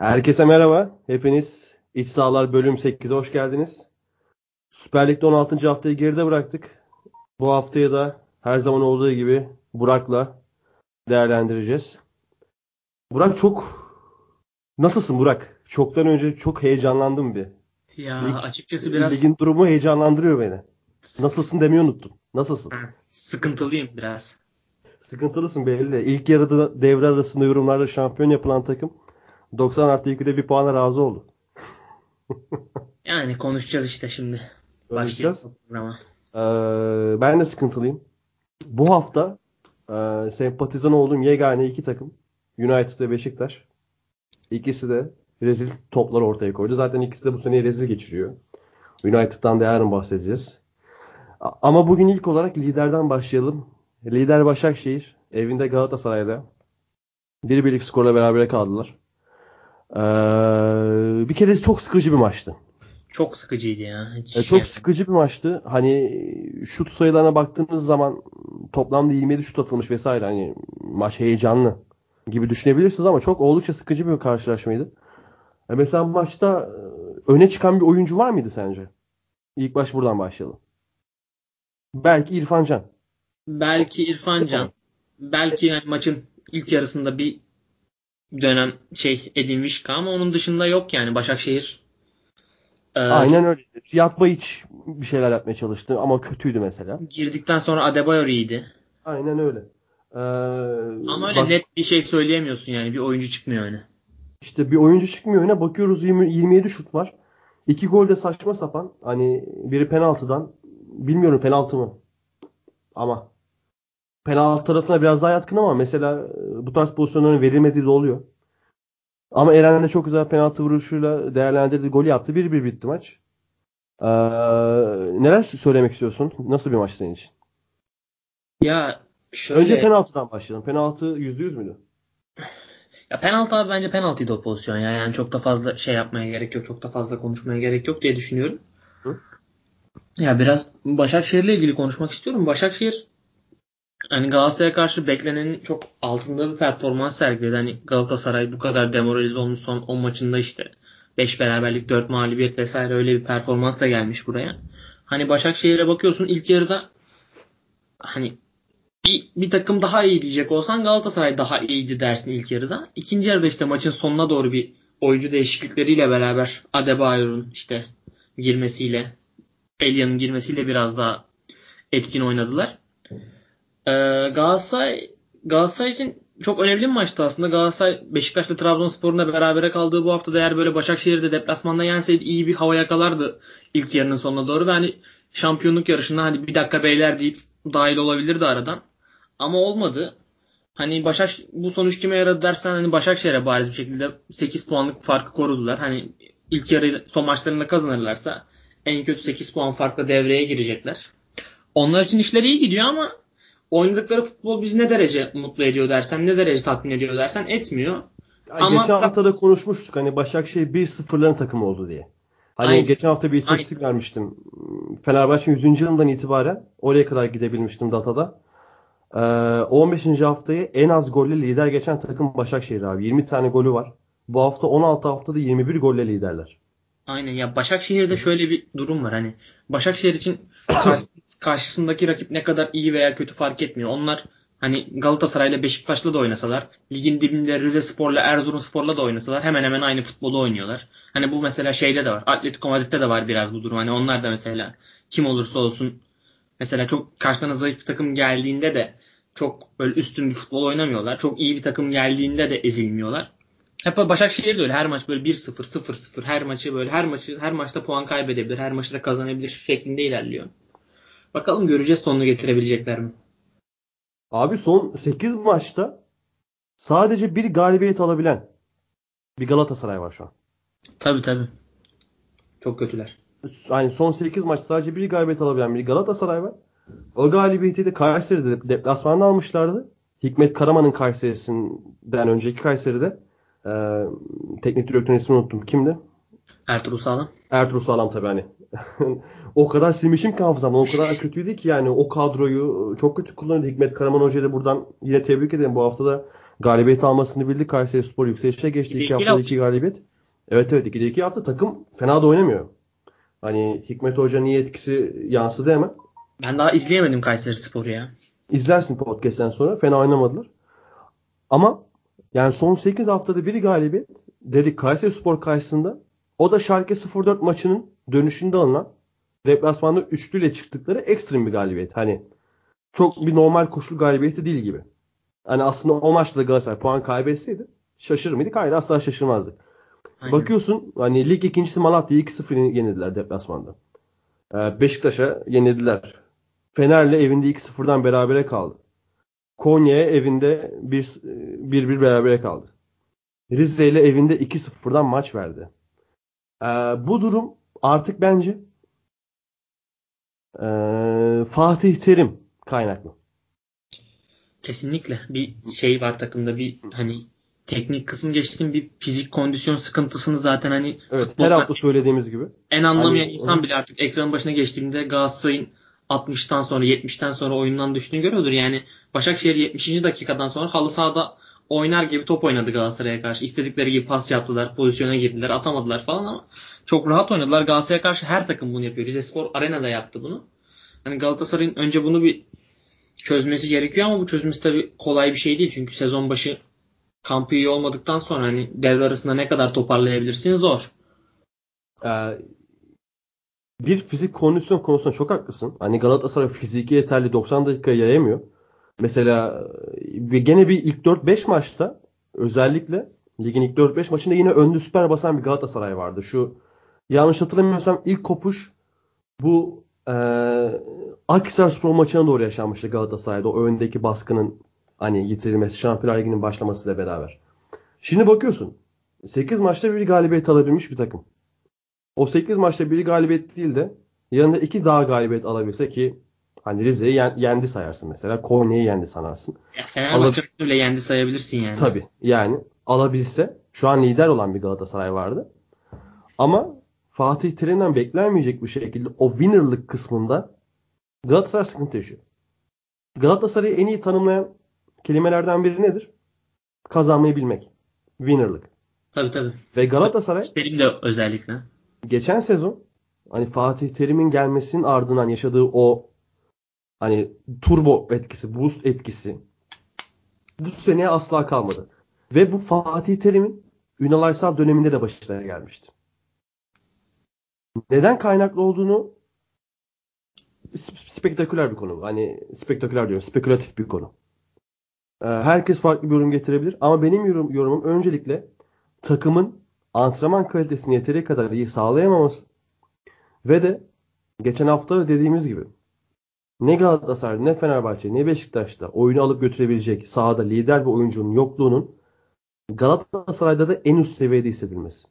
Herkese merhaba. Hepiniz İç Sahalar bölüm 8'e hoş geldiniz. Süper Lig'de 16. haftayı geride bıraktık. Bu haftayı da her zaman olduğu gibi Burak'la değerlendireceğiz. Burak çok... Nasılsın Burak? Çoktan önce çok heyecanlandım bir. Ya Lig, açıkçası biraz... Ligin durumu heyecanlandırıyor beni. Nasılsın demeyi unuttum. Nasılsın? Sıkıntılıyım biraz. Sıkıntılısın belli. İlk yarıda devre arasında yorumlarda şampiyon yapılan takım 90 artı 2'de bir puana razı oldu. yani konuşacağız işte şimdi. Konuşacağız. Ee, ben de sıkıntılıyım. Bu hafta e, sempatizan olduğum yegane iki takım United ve Beşiktaş. İkisi de rezil toplar ortaya koydu. Zaten ikisi de bu seneyi rezil geçiriyor. United'dan da yarın bahsedeceğiz. Ama bugün ilk olarak liderden başlayalım. Lider Başakşehir evinde Galatasaray'da bir birlik skorla beraber kaldılar. Ee, bir kere çok sıkıcı bir maçtı. Çok sıkıcıydı ya. Hiç ee, çok şey... sıkıcı bir maçtı. Hani şut sayılarına baktığınız zaman toplamda 27 şut atılmış vesaire. Hani maç heyecanlı gibi düşünebilirsiniz ama çok oldukça sıkıcı bir karşılaşmaydı. Ee, mesela maçta e, öne çıkan bir oyuncu var mıydı sence? İlk baş buradan başlayalım. Belki İrfan Can. Belki İrfan Can. Belki yani maçın ilk yarısında bir dönem şey Edin Vişka ama onun dışında yok yani Başakşehir. E, Aynen öyle. Yatma hiç bir şeyler yapmaya çalıştı ama kötüydü mesela. Girdikten sonra Adebayor iyiydi. Aynen öyle. Ee, ama öyle bak, net bir şey söyleyemiyorsun yani bir oyuncu çıkmıyor öne. İşte bir oyuncu çıkmıyor öne. Bakıyoruz 20, 27 şut var. İki gol de saçma sapan. Hani biri penaltıdan. Bilmiyorum penaltı mı. Ama penaltı tarafına biraz daha yatkın ama mesela e, bu tarz pozisyonların verilmediği de oluyor. Ama Eren de çok güzel penaltı vuruşuyla değerlendirdi. Golü yaptı. 1-1 bitti maç. Ee, neler söylemek istiyorsun? Nasıl bir maç senin için? Ya şöyle... Önce penaltıdan başlayalım. Penaltı %100 müydü? Ya penaltı abi bence penaltıydı o pozisyon ya. Yani çok da fazla şey yapmaya gerek yok. Çok da fazla konuşmaya gerek yok diye düşünüyorum. Hı? Ya biraz Başakşehir'le ilgili konuşmak istiyorum. Başakşehir hani Galatasaray'a karşı beklenenin çok altında bir performans sergiledi. Hani Galatasaray bu kadar demoralize olmuş son 10 maçında işte 5 beraberlik 4 mağlubiyet vesaire öyle bir performans da gelmiş buraya. Hani Başakşehir'e bakıyorsun ilk yarıda hani bir, bir takım daha iyi diyecek olsan Galatasaray daha iyiydi dersin ilk yarıda. İkinci yarıda işte maçın sonuna doğru bir oyuncu değişiklikleriyle beraber Adebayor'un işte girmesiyle Elia'nın girmesiyle biraz daha etkin oynadılar. Ee, Galatasaray Galatasaray için çok önemli bir maçtı aslında. Galatasaray Beşiktaş'ta Trabzonspor'un berabere kaldığı bu hafta eğer böyle Başakşehir'de deplasmanda yenseydi iyi bir hava yakalardı ilk yarının sonuna doğru ve hani şampiyonluk yarışında hani bir dakika beyler deyip dahil olabilirdi aradan. Ama olmadı. Hani Başak bu sonuç kime yaradı dersen hani Başakşehir'e bariz bir şekilde 8 puanlık farkı korudular. Hani ilk yarı son maçlarında kazanırlarsa en kötü 8 puan farkla devreye girecekler. Onlar için işleri iyi gidiyor ama oynadıkları futbol bizi ne derece mutlu ediyor dersen, ne derece tatmin ediyor dersen etmiyor. Yani ama geçen hafta da konuşmuştuk hani Başakşehir 1-0'ların takımı oldu diye. Hani Aynen. geçen hafta bir istatistik Aynen. vermiştim. Fenerbahçe'nin 100. yılından itibaren oraya kadar gidebilmiştim datada. Ee, 15. haftayı en az golle lider geçen takım Başakşehir abi. 20 tane golü var. Bu hafta 16 haftada 21 golle liderler. Aynen ya Başakşehir'de şöyle bir durum var hani Başakşehir için karşısındaki rakip ne kadar iyi veya kötü fark etmiyor. Onlar hani Galatasaray'la Beşiktaş'la da oynasalar, ligin dibinde Rize Spor'la Erzurum Spor'la da oynasalar hemen hemen aynı futbolu oynuyorlar. Hani bu mesela şeyde de var. Atletico Madrid'de de var biraz bu durum. Hani onlar da mesela kim olursa olsun mesela çok karşılarına zayıf bir takım geldiğinde de çok böyle üstün bir futbol oynamıyorlar. Çok iyi bir takım geldiğinde de ezilmiyorlar. Hep Başakşehir de öyle. Her maç böyle 1-0, 0-0. Her maçı böyle her maçı her maçta puan kaybedebilir. Her maçı da kazanabilir şeklinde ilerliyor. Bakalım göreceğiz sonunu getirebilecekler mi? Abi son 8 maçta sadece bir galibiyet alabilen bir Galatasaray var şu an. Tabii tabii. Çok kötüler. Yani son 8 maç sadece bir galibiyet alabilen bir Galatasaray var. O galibiyeti de Kayseri'de deplasmanda almışlardı. Hikmet Karaman'ın Kayseri'sinden önceki Kayseri'de ee, teknik direktörün ismini unuttum. Kimdi? Ertuğrul Sağlam. Ertuğrul Sağlam tabii hani. o kadar silmişim ki hafızamda. O kadar kötüydü ki yani o kadroyu çok kötü kullanıyordu. Hikmet Karaman Hoca'yı da buradan yine tebrik ederim. Bu hafta da Galibiyet almasını bildi. Kayseri Spor yükselişe geçti. İki, iki haftada iki galibiyet. Evet evet 2'de 2 yaptı. Takım fena da oynamıyor. Hani Hikmet Hoca niye etkisi yansıdı hemen. Ben daha izleyemedim Kayseri Spor'u ya. İzlersin podcast'ten sonra. Fena oynamadılar. Ama yani son 8 haftada biri galibiyet dedik Kayseri Spor karşısında. O da Schalke 04 maçının dönüşünde alınan deplasmanda üçlüyle çıktıkları ekstrem bir galibiyet. Hani çok bir normal koşul galibiyeti değil gibi. Hani aslında o maçta da Galatasaray puan kaybetseydi şaşırır mıydık? Hayır asla şaşırmazdık. Aynen. Bakıyorsun hani lig ikincisi Malatya'yı 2-0 yenildiler deplasmanda. Ee, Beşiktaş'a yenildiler. Fener'le evinde 2-0'dan berabere kaldı. Konya'ya evinde 1-1 berabere kaldı. Rize ile evinde 2-0'dan maç verdi. Ee, bu durum artık bence e, Fatih Terim kaynaklı. Kesinlikle bir şey var takımda bir hani teknik kısım geçtim bir fizik kondisyon sıkıntısını zaten hani evet, her hafta söylediğimiz gibi. En anlamayan hani, insan bile artık ekranın başına geçtiğinde Galatasaray'ın 60'tan sonra 70'ten sonra oyundan düştüğünü görüyordur. Yani Başakşehir 70. dakikadan sonra halı sahada oynar gibi top oynadı Galatasaray'a karşı. İstedikleri gibi pas yaptılar, pozisyona girdiler, atamadılar falan ama çok rahat oynadılar. Galatasaray'a karşı her takım bunu yapıyor. Rize Spor Arena'da yaptı bunu. Hani Galatasaray'ın önce bunu bir çözmesi gerekiyor ama bu çözmesi tabii kolay bir şey değil. Çünkü sezon başı kampı iyi olmadıktan sonra hani devre arasında ne kadar toparlayabilirsin zor. Ee, bir fizik kondisyon konusunda çok haklısın. Hani Galatasaray fiziki yeterli 90 dakika yayamıyor. Mesela gene bir ilk 4-5 maçta özellikle ligin ilk 4-5 maçında yine önde süper basan bir Galatasaray vardı. Şu yanlış hatırlamıyorsam ilk kopuş bu e, Akhisar Spor maçına doğru yaşanmıştı Galatasaray'da. O öndeki baskının hani yitirilmesi, Şampiyonlar Ligi'nin başlamasıyla beraber. Şimdi bakıyorsun 8 maçta bir galibiyet alabilmiş bir takım. O 8 maçta bir galibiyet değil de yanında 2 daha galibiyet alabilse ki hani Rize'yi yendi sayarsın mesela. Konya'yı yendi sanarsın. Ya Fenerbahçe Alab- bile yendi sayabilirsin yani. Tabii yani alabilse şu an lider olan bir Galatasaray vardı. Ama Fatih Terim'den beklenmeyecek bir şekilde o winnerlık kısmında Galatasaray sıkıntı yaşıyor. Galatasaray'ı en iyi tanımlayan kelimelerden biri nedir? Kazanmayı bilmek. Winnerlık. Tabii tabii. Ve Galatasaray Terim de özellikle. Geçen sezon hani Fatih Terim'in gelmesinin ardından yaşadığı o hani turbo etkisi, boost etkisi bu seneye asla kalmadı. Ve bu Fatih Terim'in Ünal Aysal döneminde de başına gelmişti. Neden kaynaklı olduğunu spektaküler bir konu. Hani spektaküler diyorum, spekülatif bir konu. Ee, herkes farklı bir yorum getirebilir ama benim yorum, yorumum öncelikle takımın antrenman kalitesini yeteri kadar iyi sağlayamaması ve de geçen hafta dediğimiz gibi ne Galatasaray, ne Fenerbahçe, ne Beşiktaş'ta oyunu alıp götürebilecek sahada lider bir oyuncunun yokluğunun Galatasaray'da da en üst seviyede hissedilmesi.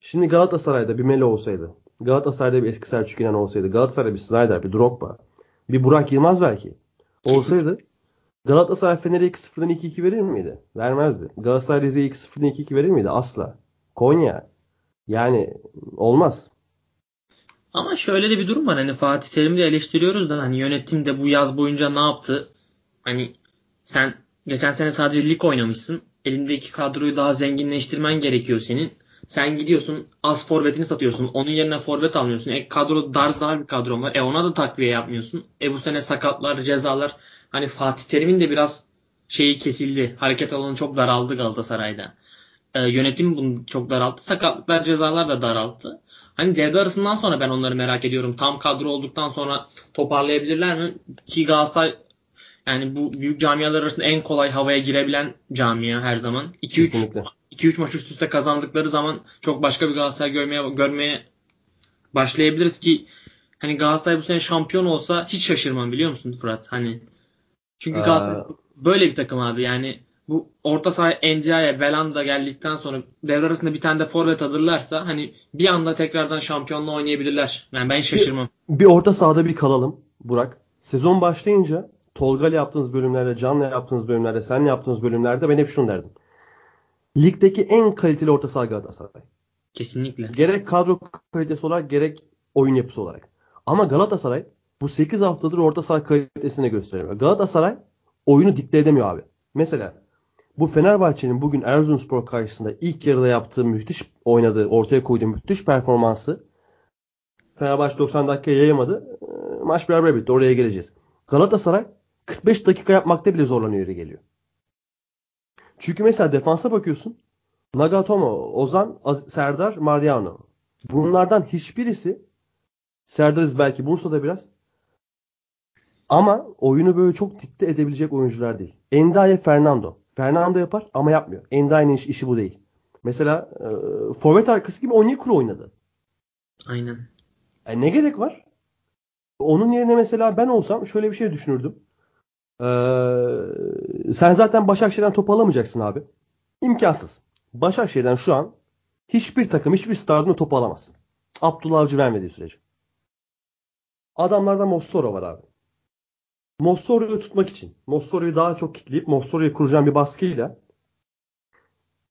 Şimdi Galatasaray'da bir Melo olsaydı, Galatasaray'da bir eski Selçuk İnan olsaydı, Galatasaray'da bir Snyder, bir Drogba, bir Burak Yılmaz belki olsaydı Galatasaray Fener'e 2-0'dan 2-2 verir miydi? Vermezdi. Galatasaray Rize'ye 2-0'dan 2-2 verir miydi? Asla. Konya. Yani olmaz. Ama şöyle de bir durum var. Hani Fatih Terim'i de eleştiriyoruz da hani yönetim de bu yaz boyunca ne yaptı? Hani sen geçen sene sadece lig oynamışsın. Elindeki kadroyu daha zenginleştirmen gerekiyor senin. Sen gidiyorsun az forvetini satıyorsun. Onun yerine forvet almıyorsun. E kadro dar bir kadron var. E ona da takviye yapmıyorsun. E bu sene sakatlar, cezalar. Hani Fatih Terim'in de biraz şeyi kesildi. Hareket alanı çok daraldı Galatasaray'da. E, yönetim bunu çok daralttı. Sakatlıklar, cezalar da daralttı. Hani devre arasından sonra ben onları merak ediyorum. Tam kadro olduktan sonra toparlayabilirler mi? Ki Galatasaray yani bu büyük camialar arasında en kolay havaya girebilen camia her zaman. 2-3 2-3 maç üst üste kazandıkları zaman çok başka bir Galatasaray görmeye görmeye başlayabiliriz ki hani Galatasaray bu sene şampiyon olsa hiç şaşırmam biliyor musun Fırat? Hani çünkü Galatasaray böyle bir takım abi yani bu orta saha Endia'ya Belanda geldikten sonra devre arasında bir tane de forvet alırlarsa hani bir anda tekrardan şampiyonla oynayabilirler. Yani ben şaşırmam. Bir, bir orta sahada bir kalalım Burak. Sezon başlayınca Tolga'yla yaptığınız bölümlerde, Can'la yaptığınız bölümlerde, senle yaptığınız bölümlerde ben hep şunu derdim. Ligdeki en kaliteli orta saha Galatasaray. Kesinlikle. Gerek kadro kalitesi olarak gerek oyun yapısı olarak. Ama Galatasaray bu 8 haftadır orta saha kalitesini gösteriyor. Galatasaray oyunu dikte edemiyor abi. Mesela bu Fenerbahçe'nin bugün Erzurumspor karşısında ilk yarıda yaptığı müthiş oynadığı, ortaya koyduğu müthiş performansı Fenerbahçe 90 dakika yayamadı. Ee, maç beraber bitti. Oraya geleceğiz. Galatasaray 45 dakika yapmakta bile zorlanıyor yeri geliyor. Çünkü mesela defansa bakıyorsun. Nagatomo, Ozan, Serdar, Mariano. Bunlardan hiçbirisi Serdar'ız belki Bursa'da biraz ama oyunu böyle çok dikte edebilecek oyuncular değil. Endaye Fernando. Fernando yapar ama yapmıyor. Endaye'nin iş, işi bu değil. Mesela e, forvet arkası gibi Onyekuru oynadı. Aynen. Yani ne gerek var? Onun yerine mesela ben olsam şöyle bir şey düşünürdüm. Ee, sen zaten Başakşehir'den top alamayacaksın abi. İmkansız. Başakşehir'den şu an hiçbir takım, hiçbir stardan top alamaz. Abdullah Avcı vermediği sürece. Adamlarda Mossoro var abi. Mossoro'yu tutmak için. Mossoro'yu daha çok kitleyip Mossoro'yu kuracağım bir baskıyla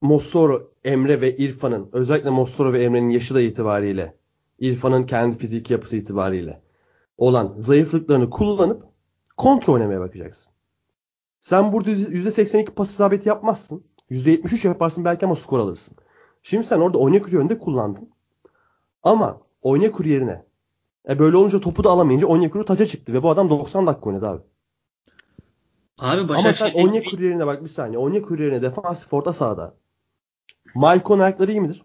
Mossoro, Emre ve İrfan'ın özellikle Mossoro ve Emre'nin yaşı da itibariyle İrfan'ın kendi fiziki yapısı itibariyle olan zayıflıklarını kullanıp kontrol oynamaya bakacaksın. Sen burada %82 pas isabeti yapmazsın. %73 yaparsın belki ama skor alırsın. Şimdi sen orada Onyekuru önde kullandın. Ama Onyekuru yerine e böyle olunca topu da alamayınca Onyekuru taça çıktı ve bu adam 90 dakika oynadı abi. Abi Ama sen Onyekuru yerine bak bir saniye. Onyekuru yerine defansif orta sahada. Maicon ayakları iyi midir?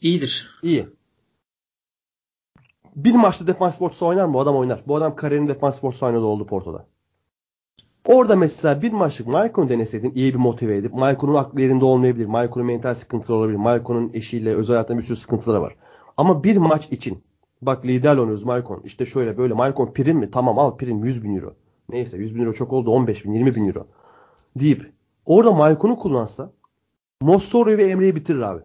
İyidir. İyi. Bir maçta defansif orta saha oynar mı? Bu adam oynar. Bu adam kariyerin defansif orta saha oynadı oldu Porto'da. Orada mesela bir maçlık Maicon deneseydin iyi bir motive edip Maicon'un aklı yerinde olmayabilir. Maicon'un mental sıkıntıları olabilir. Maicon'un eşiyle özel hayatında bir sürü sıkıntıları var. Ama bir maç için Bak lider oynuyoruz Maicon. İşte şöyle böyle. Maicon prim mi? Tamam al prim 100 bin euro. Neyse 100 bin euro çok oldu. 15 bin 20 bin euro. Deyip orada Maicon'u kullansa Mossoro'yu ve Emre'yi bitirir abi.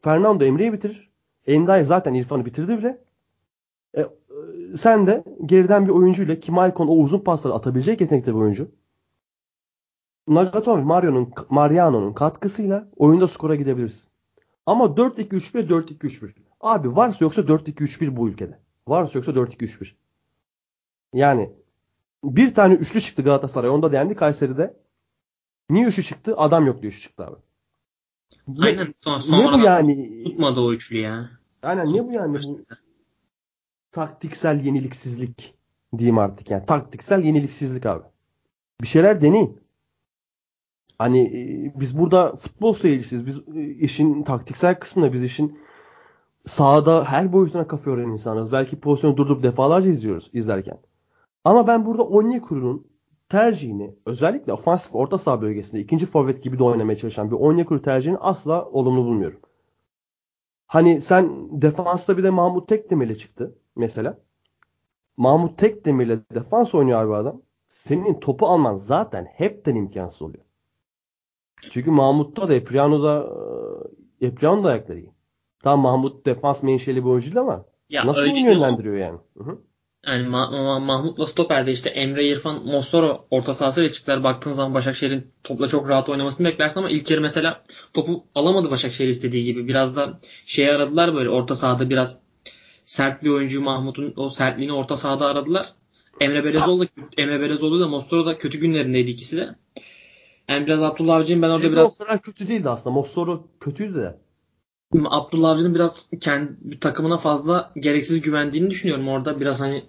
Fernando Emre'yi bitirir. Enday zaten İrfan'ı bitirdi bile. E, e, sen de geriden bir oyuncuyla ki Maicon o uzun pasları atabilecek yetenekte bir oyuncu. Nagatomo Mario'nun Mariano'nun katkısıyla oyunda skora gidebilirsin. Ama 4-2-3 ve 4-2-3-1. Abi varsa yoksa 4-2-3-1 bu ülkede. Varsa yoksa 4-2-3-1. Yani bir tane üçlü çıktı Galatasaray. Onda dendi Kayseri'de. Niye üçlü çıktı? Adam yok diye üçlü çıktı abi. Aynen. Son, ne bu yani? Tutmadı o üçlü ya. Aynen ne bu yani? Bu taktiksel yeniliksizlik diyeyim artık yani. Taktiksel yeniliksizlik abi. Bir şeyler deneyin. Hani e, biz burada futbol seyircisiyiz. Biz e, işin taktiksel kısmında biz işin sahada her boyutuna kafa yoran insanız. Belki pozisyonu durdurup defalarca izliyoruz izlerken. Ama ben burada Onyekuru'nun tercihini özellikle ofansif orta saha bölgesinde ikinci forvet gibi de oynamaya çalışan bir Onyekuru tercihini asla olumlu bulmuyorum. Hani sen defansta bir de Mahmut Tekdemir'le çıktı mesela. Mahmut Tekdemir'le defans oynuyor abi adam. Senin topu alman zaten hepten imkansız oluyor. Çünkü Mahmut'ta da Epriano'da Epriano ayakları iyi. Tam Mahmut defans menşeli bir oyuncu ama ya nasıl oyun yönlendiriyor yani? Hı-hı. Yani Ma- Ma- Mahmut'la stoper'de işte Emre İrfan Mossoro orta sahasıyla çıktılar. Baktığın zaman Başakşehir'in topla çok rahat oynamasını beklersin ama ilk yarı mesela topu alamadı Başakşehir istediği gibi. Biraz da şey aradılar böyle orta sahada biraz sert bir oyuncu Mahmut'un o sertliğini orta sahada aradılar. Emre Belezoğlu da Emre Belezoğlu da Mossoro da kötü günlerindeydi ikisi de. Yani biraz Abdullah Avcı'nın ben orada Emre biraz... O kadar kötü değildi aslında. Mossoro kötüydü de. Abdullah Avcı'nın biraz kendi takımına fazla gereksiz güvendiğini düşünüyorum. Orada biraz hani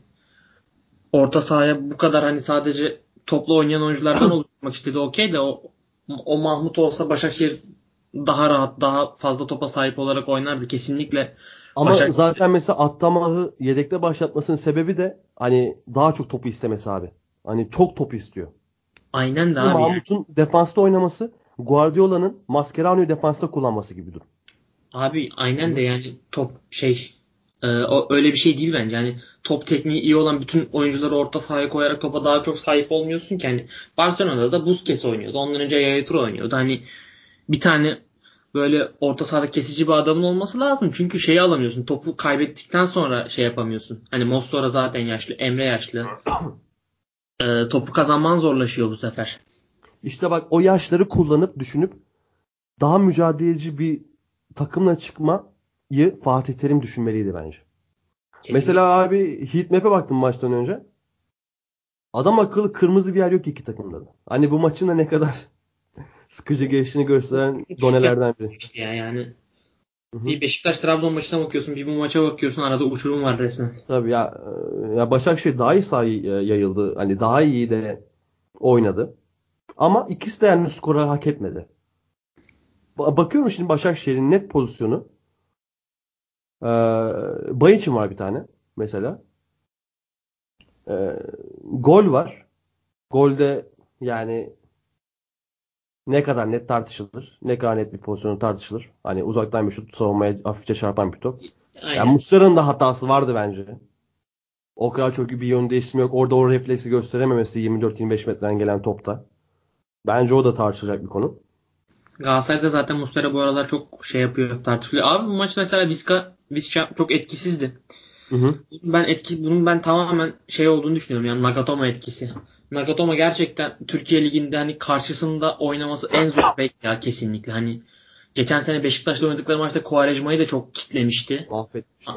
orta sahaya bu kadar hani sadece toplu oynayan oyunculardan oluşturmak istedi okey de o, o Mahmut olsa Başakşehir daha rahat, daha fazla topa sahip olarak oynardı kesinlikle. Ama Başak... zaten mesela Attamah'ı yedekte başlatmasının sebebi de hani daha çok topu istemesi abi. Hani çok top istiyor. Aynen de abi. Mahmut'un yani. defansta oynaması Guardiola'nın Mascherano'yu defansta kullanması gibi durum. Abi aynen de yani top şey e, o öyle bir şey değil bence. Yani top tekniği iyi olan bütün oyuncuları orta sahaya koyarak topa daha çok sahip olmuyorsun ki. Yani Barcelona'da da Busquets oynuyordu. Ondan önce Yaya Toure oynuyordu. Hani bir tane böyle orta sahada kesici bir adamın olması lazım. Çünkü şeyi alamıyorsun. Topu kaybettikten sonra şey yapamıyorsun. Hani Mossora zaten yaşlı. Emre yaşlı. e, topu kazanman zorlaşıyor bu sefer. İşte bak o yaşları kullanıp düşünüp daha mücadeleci bir takımla çıkmayı Fatih Terim düşünmeliydi bence. Kesinlikle. Mesela abi heatmap'e baktım maçtan önce. Adam akıllı kırmızı bir yer yok iki takımda da. Hani bu maçın da ne kadar sıkıcı geçtiğini gösteren donelerden biri. Ya yani bir Beşiktaş Trabzon maçına bakıyorsun, bir bu maça bakıyorsun arada uçurum var resmen. Tabii ya ya Başakşehir daha iyi sahaya yayıldı. Hani daha iyi de oynadı. Ama ikisi de yani skoru hak etmedi. Bakıyorum şimdi Başakşehir'in net pozisyonu. Ee, Bayiç'in var bir tane mesela. Ee, gol var. Golde yani ne kadar net tartışılır. Ne kadar net bir pozisyonu tartışılır. Hani uzaktan bir şut savunmaya hafifçe çarpan bir top. Aynen. Yani Muslera'nın da hatası vardı bence. O kadar çok bir yönde isim yok. Orada o refleksi gösterememesi 24-25 metreden gelen topta. Bence o da tartışılacak bir konu. Galatasaray'da zaten Muslera bu aralar çok şey yapıyor tartışılıyor. Abi bu maç mesela Vizca, Vizca çok etkisizdi. Hı hı. Ben etki bunun ben tamamen şey olduğunu düşünüyorum yani Nagatomo etkisi. Nagatomo gerçekten Türkiye Ligi'nde hani karşısında oynaması en zor bek ya kesinlikle. Hani geçen sene Beşiktaş'ta oynadıkları maçta Kuvarejma'yı da çok kitlemişti. Mahvetmiş.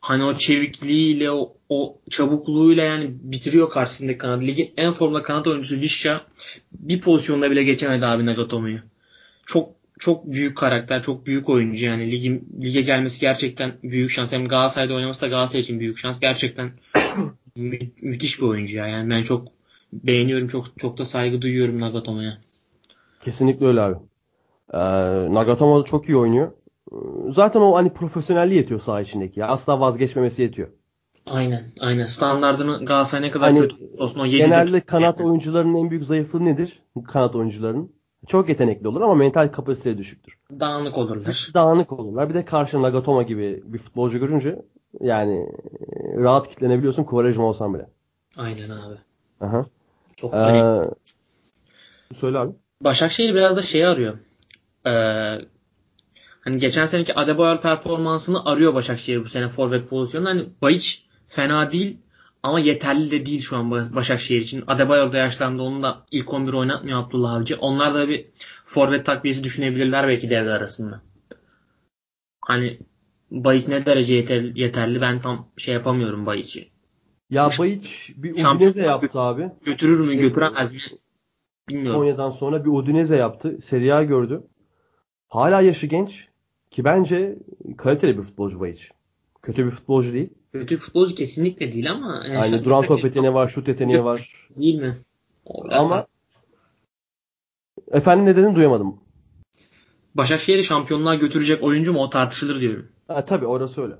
Hani o çevikliğiyle o, o çabukluğuyla yani bitiriyor karşısındaki kanat. Ligin en formda kanat oyuncusu Vişya bir pozisyonda bile geçemedi abi Nagatomo'yu. Çok çok büyük karakter, çok büyük oyuncu yani ligin lige gelmesi gerçekten büyük şans. Hem Galatasaray'da oynaması da Galatasaray için büyük şans. Gerçekten mü- müthiş bir oyuncu ya. Yani ben çok beğeniyorum, çok çok da saygı duyuyorum Nagatomo'ya. Kesinlikle öyle abi. Ee, Nagatomo da çok iyi oynuyor. Zaten o hani profesyonelliği yetiyor saha içindeki ya. Asla vazgeçmemesi yetiyor. Aynen, aynen. Standartını Galatasaray ne kadar hani, kötü olsun o Genelde kanat yani. oyuncularının en büyük zayıflığı nedir? Kanat oyuncularının. Çok yetenekli olur ama mental kapasitesi düşüktür. Dağınık olurlar. Dağınık olurlar. Bir de karşı Nagatomo gibi bir futbolcu görünce yani rahat kitlenebiliyorsun Kuvarejma olsan bile. Aynen abi. Aha. Çok ee, Söyle abi. Başakşehir biraz da şey arıyor. Ee, hani geçen seneki Adebayor performansını arıyor Başakşehir bu sene forvet pozisyonunda. Hani Bayiç fena değil ama yeterli de değil şu an Başakşehir için. Adebayor da yaşlandı. Onu da ilk 11 oynatmıyor Abdullah Avcı. Onlar da bir forvet takviyesi düşünebilirler belki devre arasında. Hani Bayiç ne derece yeter, yeterli ben tam şey yapamıyorum Bayiç'i. Ya Bayiç bir Udinese yaptı abi. Götürür mü götüremez mi? Bilmiyorum. Konya'dan sonra bir Udinese yaptı. Serie A gördü. Hala yaşı genç. Ki bence kaliteli bir futbolcu Bayiç. Kötü bir futbolcu değil. Kötü bir futbolcu kesinlikle değil ama. Yani, yani duran top yeteneği var, şut yeteneği var. Değil mi? ama da... efendim nedenini duyamadım. Başakşehir'i şampiyonluğa götürecek oyuncu mu o tartışılır diyorum. Ha, tabii orası öyle.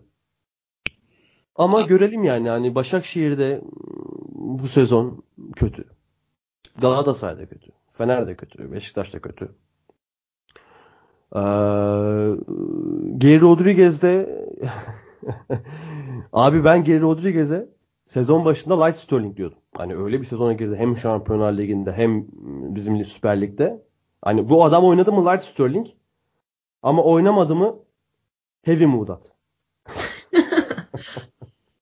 Ama Abi. görelim yani. yani Başakşehir'de bu sezon kötü. Galatasaray'da kötü. Fener de kötü. Beşiktaş da kötü. Ee, Geri Rodriguez'de Abi ben Geri Rodriguez'e sezon başında Light Sterling diyordum. Hani öyle bir sezona girdi hem Şampiyonlar Ligi'nde hem bizim Süper Lig'de. Hani bu adam oynadı mı Light Sterling ama oynamadı mı Heavy Mudat.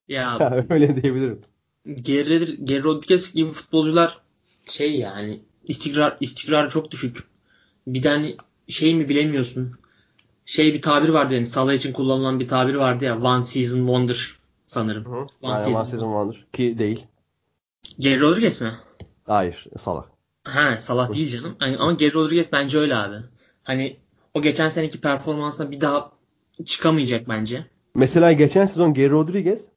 ya öyle diyebilirim. Geri, Geri Rodriguez gibi futbolcular şey yani istikrar istikrar çok düşük. Bir tane şey mi bilemiyorsun. Şey bir tabir vardı yani Salah için kullanılan bir tabir vardı ya One Season Wonder sanırım. Hı hı. One, Aynen, season, one season Wonder ki değil. Geri Rodriguez mi? Hayır Salah. Ha Salah değil canım. Yani, ama Geri Rodriguez bence öyle abi. Hani o geçen seneki performansına bir daha çıkamayacak bence. Mesela geçen sezon Geri Rodriguez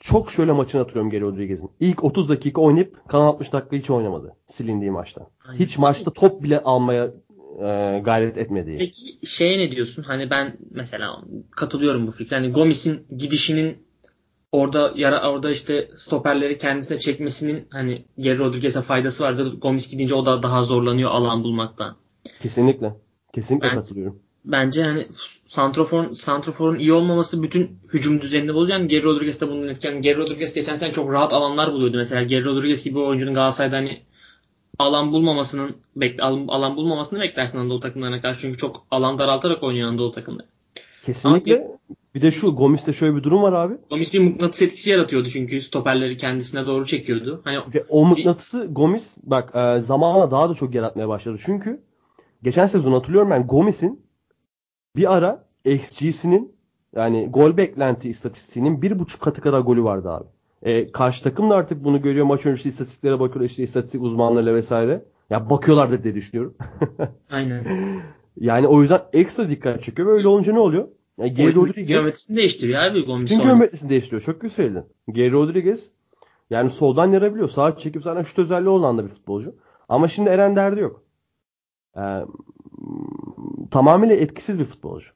çok şöyle maçını hatırlıyorum Geri Rodriguez'in. İlk 30 dakika oynayıp kalan 60 dakika hiç oynamadı silindiği maçta. Aynen. Hiç maçta top bile almaya e, gayret etmediği. Peki şeye ne diyorsun? Hani ben mesela katılıyorum bu fikre. Hani Gomis'in gidişinin orada yara orada işte stoperleri kendisine çekmesinin hani Geri Rodriguez'e faydası vardır. Gomis gidince o da daha zorlanıyor alan bulmaktan. Kesinlikle. Kesinlikle ben, katılıyorum bence hani Santrofor, Santrofor'un iyi olmaması bütün hücum düzenini bozuyor. Yani Geri Rodriguez de bunun etken. Geri Rodriguez geçen sene çok rahat alanlar buluyordu. Mesela Geri Rodriguez gibi oyuncunun Galatasaray'da hani alan bulmamasının bek, alan bulmamasını beklersin Anadolu takımlarına karşı. Çünkü çok alan daraltarak oynuyor Anadolu takımları. Kesinlikle. Ama bir de şu Gomis'te şöyle bir durum var abi. Gomis bir mıknatıs etkisi yaratıyordu çünkü stoperleri kendisine doğru çekiyordu. Hani Ve o mıknatısı Gomis bak e, zamanla daha da çok yaratmaya başladı. Çünkü geçen sezon hatırlıyorum ben Gomis'in bir ara XG'sinin yani gol beklenti istatistiğinin bir buçuk katı kadar golü vardı abi. E, karşı takım da artık bunu görüyor. Maç öncesi istatistiklere bakıyor işte istatistik uzmanlarıyla vesaire. Ya bakıyorlardır diye düşünüyorum. Aynen. Yani o yüzden ekstra dikkat çekiyor ve öyle olunca ne oluyor? Yani Geri Rodriguez geometrisini değiştiriyor abi bütün Gomis. geometrisini değiştiriyor. Çok güzel söyledin. Geri Rodriguez yani soldan yarabiliyor. Sağa çekip zaten şut özelliği olan da bir futbolcu. Ama şimdi Eren derdi yok. Ee, tamamıyla etkisiz bir futbolcu.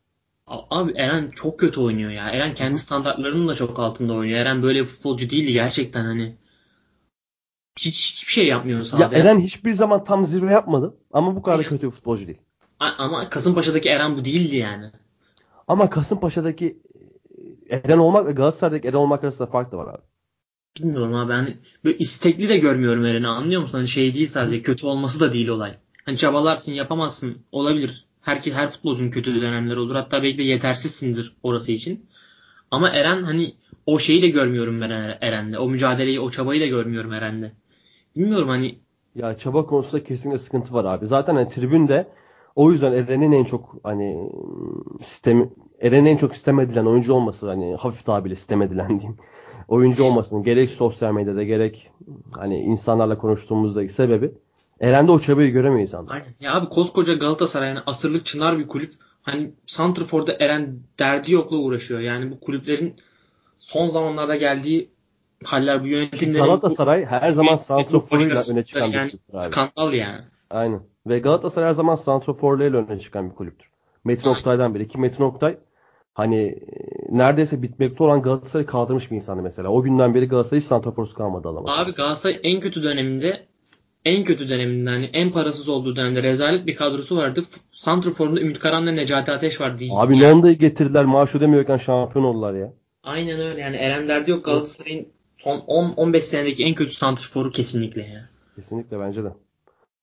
Abi Eren çok kötü oynuyor ya. Eren kendi standartlarının da çok altında oynuyor. Eren böyle bir futbolcu değildi gerçekten hani. Hiç hiçbir şey yapmıyor Ya sahada. Eren hiçbir zaman tam zirve yapmadı. Ama bu kadar Aynen. kötü bir futbolcu değil. Ama Kasımpaşa'daki Eren bu değildi yani. Ama Kasımpaşa'daki Eren olmak ve Galatasaray'daki Eren olmak arasında fark da var abi. Bilmiyorum abi hani böyle istekli de görmüyorum Eren'i anlıyor musun? Hani şey değil sadece kötü olması da değil olay. Hani çabalarsın yapamazsın olabilir. Herkes her futbolcunun kötü dönemleri olur. Hatta belki de yetersizsindir orası için. Ama Eren hani o şeyi de görmüyorum ben Er- Eren'de. O mücadeleyi, o çabayı da görmüyorum Eren'de. Bilmiyorum hani Ya çaba konusunda kesinlikle sıkıntı var abi. Zaten hani tribünde o yüzden Eren'in en çok hani sistem Eren'in en çok sistem edilen oyuncu olması hani hafif tabirle sistem edilen diyeyim. Oyuncu olmasının gerek sosyal medyada gerek hani insanlarla konuştuğumuzdaki sebebi Eren'de o çabayı göremiyor insanlar. Aynen. Ya abi koskoca Galatasaray yani asırlık çınar bir kulüp. Hani Santrfor'da Eren derdi yokla uğraşıyor. Yani bu kulüplerin son zamanlarda geldiği haller bu yönetimlerin Galatasaray her zaman başarısızlıkları öne çıkan bir yani kulüptür abi. skandal yani. Aynen. Ve Galatasaray her zaman santroforlarıyla öne çıkan bir kulüptür. Metin Aynen. Oktay'dan beri. Ki Metin Oktay hani e, neredeyse bitmekte olan Galatasaray'ı kaldırmış bir insandı mesela. O günden beri Galatasaray hiç santroforsuz kalmadı alamadı. Abi Galatasaray en kötü döneminde en kötü döneminde hani en parasız olduğu dönemde rezalet bir kadrosu vardı. Santrfor'unda Ümit Karan'la Necati Ateş vardı. Abi Yani Nonda'yı getirdiler maaş ödemiyorken şampiyon oldular ya. Aynen öyle yani Eren derdi yok Galatasaray'ın son 10-15 senedeki en kötü santrforu kesinlikle ya. Kesinlikle bence de.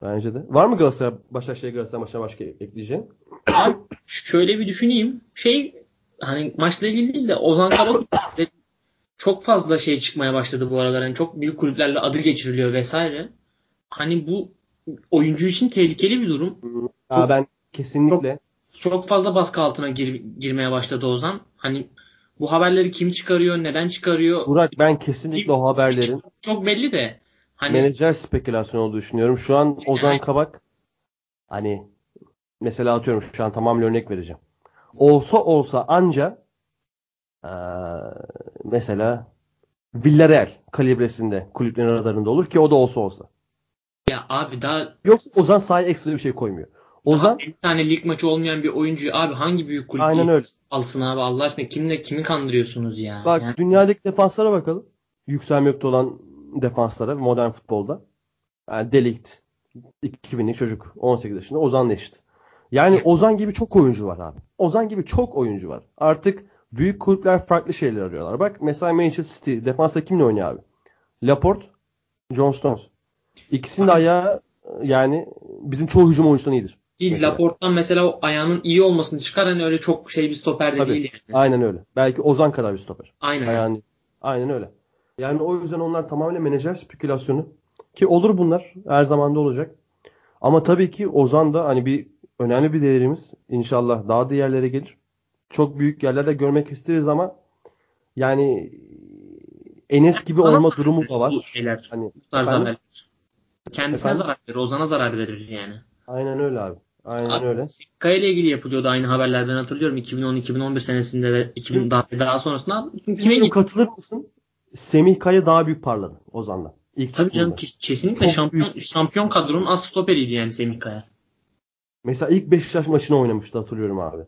Bence de. Var mı Galatasaray, Başakşehir Galatasaray maçına başka ekleyeceğin? Abi şöyle bir düşüneyim. Şey hani maçla ilgili değil de Ozan Kabak çok fazla şey çıkmaya başladı bu aralar. Yani çok büyük kulüplerle adı geçiriliyor vesaire. Hani bu oyuncu için tehlikeli bir durum. Aa, ben kesinlikle Çok fazla baskı altına gir- girmeye başladı Ozan. Hani bu haberleri kim çıkarıyor, neden çıkarıyor? Burak ben kesinlikle o haberlerin Çok belli de. Hani menajer spekülasyonu olduğunu düşünüyorum. Şu an Ozan Kabak hani mesela atıyorum şu an tamamıyla örnek vereceğim. Olsa olsa anca eee, mesela Villarreal kalibresinde kulüplerin radarında olur ki o da olsa olsa. Ya abi daha Yoksa Ozan sahaya ekstra bir şey koymuyor. Ozan bir tane lig maçı olmayan bir oyuncuyu abi hangi büyük kulüp Aynen öyle. alsın abi Allah aşkına kimle kimi kandırıyorsunuz ya? bak Yani- dünyadaki defanslara bakalım. Yükselmekte olan defanslara modern futbolda. Yani Delikt 2000'lik çocuk 18 yaşında Ozan'la eşit. Yani Evet. Ozan gibi çok oyuncu var abi. Ozan gibi çok oyuncu var. Artık büyük kulüpler farklı şeyler arıyorlar. Bak mesela Manchester City defansta kimle oynuyor abi? Laporte, John Stones. İkisinin de ayağı yani bizim çoğu hücum oyuncusundan iyidir. Değil, Mesela. Laporte'dan mesela o ayağının iyi olmasını çıkar hani öyle çok şey bir stoper de Tabii. değil yani. Aynen öyle. Belki Ozan kadar bir stoper. Aynen. Yani aynen öyle. Yani o yüzden onlar tamamen menajer spekülasyonu ki olur bunlar her zaman da olacak. Ama tabii ki Ozan da hani bir önemli bir değerimiz. İnşallah daha da yerlere gelir. Çok büyük yerlerde görmek isteriz ama yani Enes gibi olma durumu da var. Şeyler, Hani bu tarz. Kendisine Efendim? zarar verir, Ozan'a zarar verir yani. aynen öyle abi. Aynen Abi, öyle. Kaya ile ilgili yapılıyordu aynı haberler ben hatırlıyorum 2010-2011 senesinde ve 2000 daha, daha sonrasında kime gitti? katılır mısın? Semih Kaya daha büyük parladı Ozan'dan. İlk Tabii canım çıktığında. kes- kesinlikle Çok şampiyon şampiyon kadronun az stoperiydi yani Semih Kaya. Mesela ilk Beşiktaş maçını oynamıştı hatırlıyorum abi.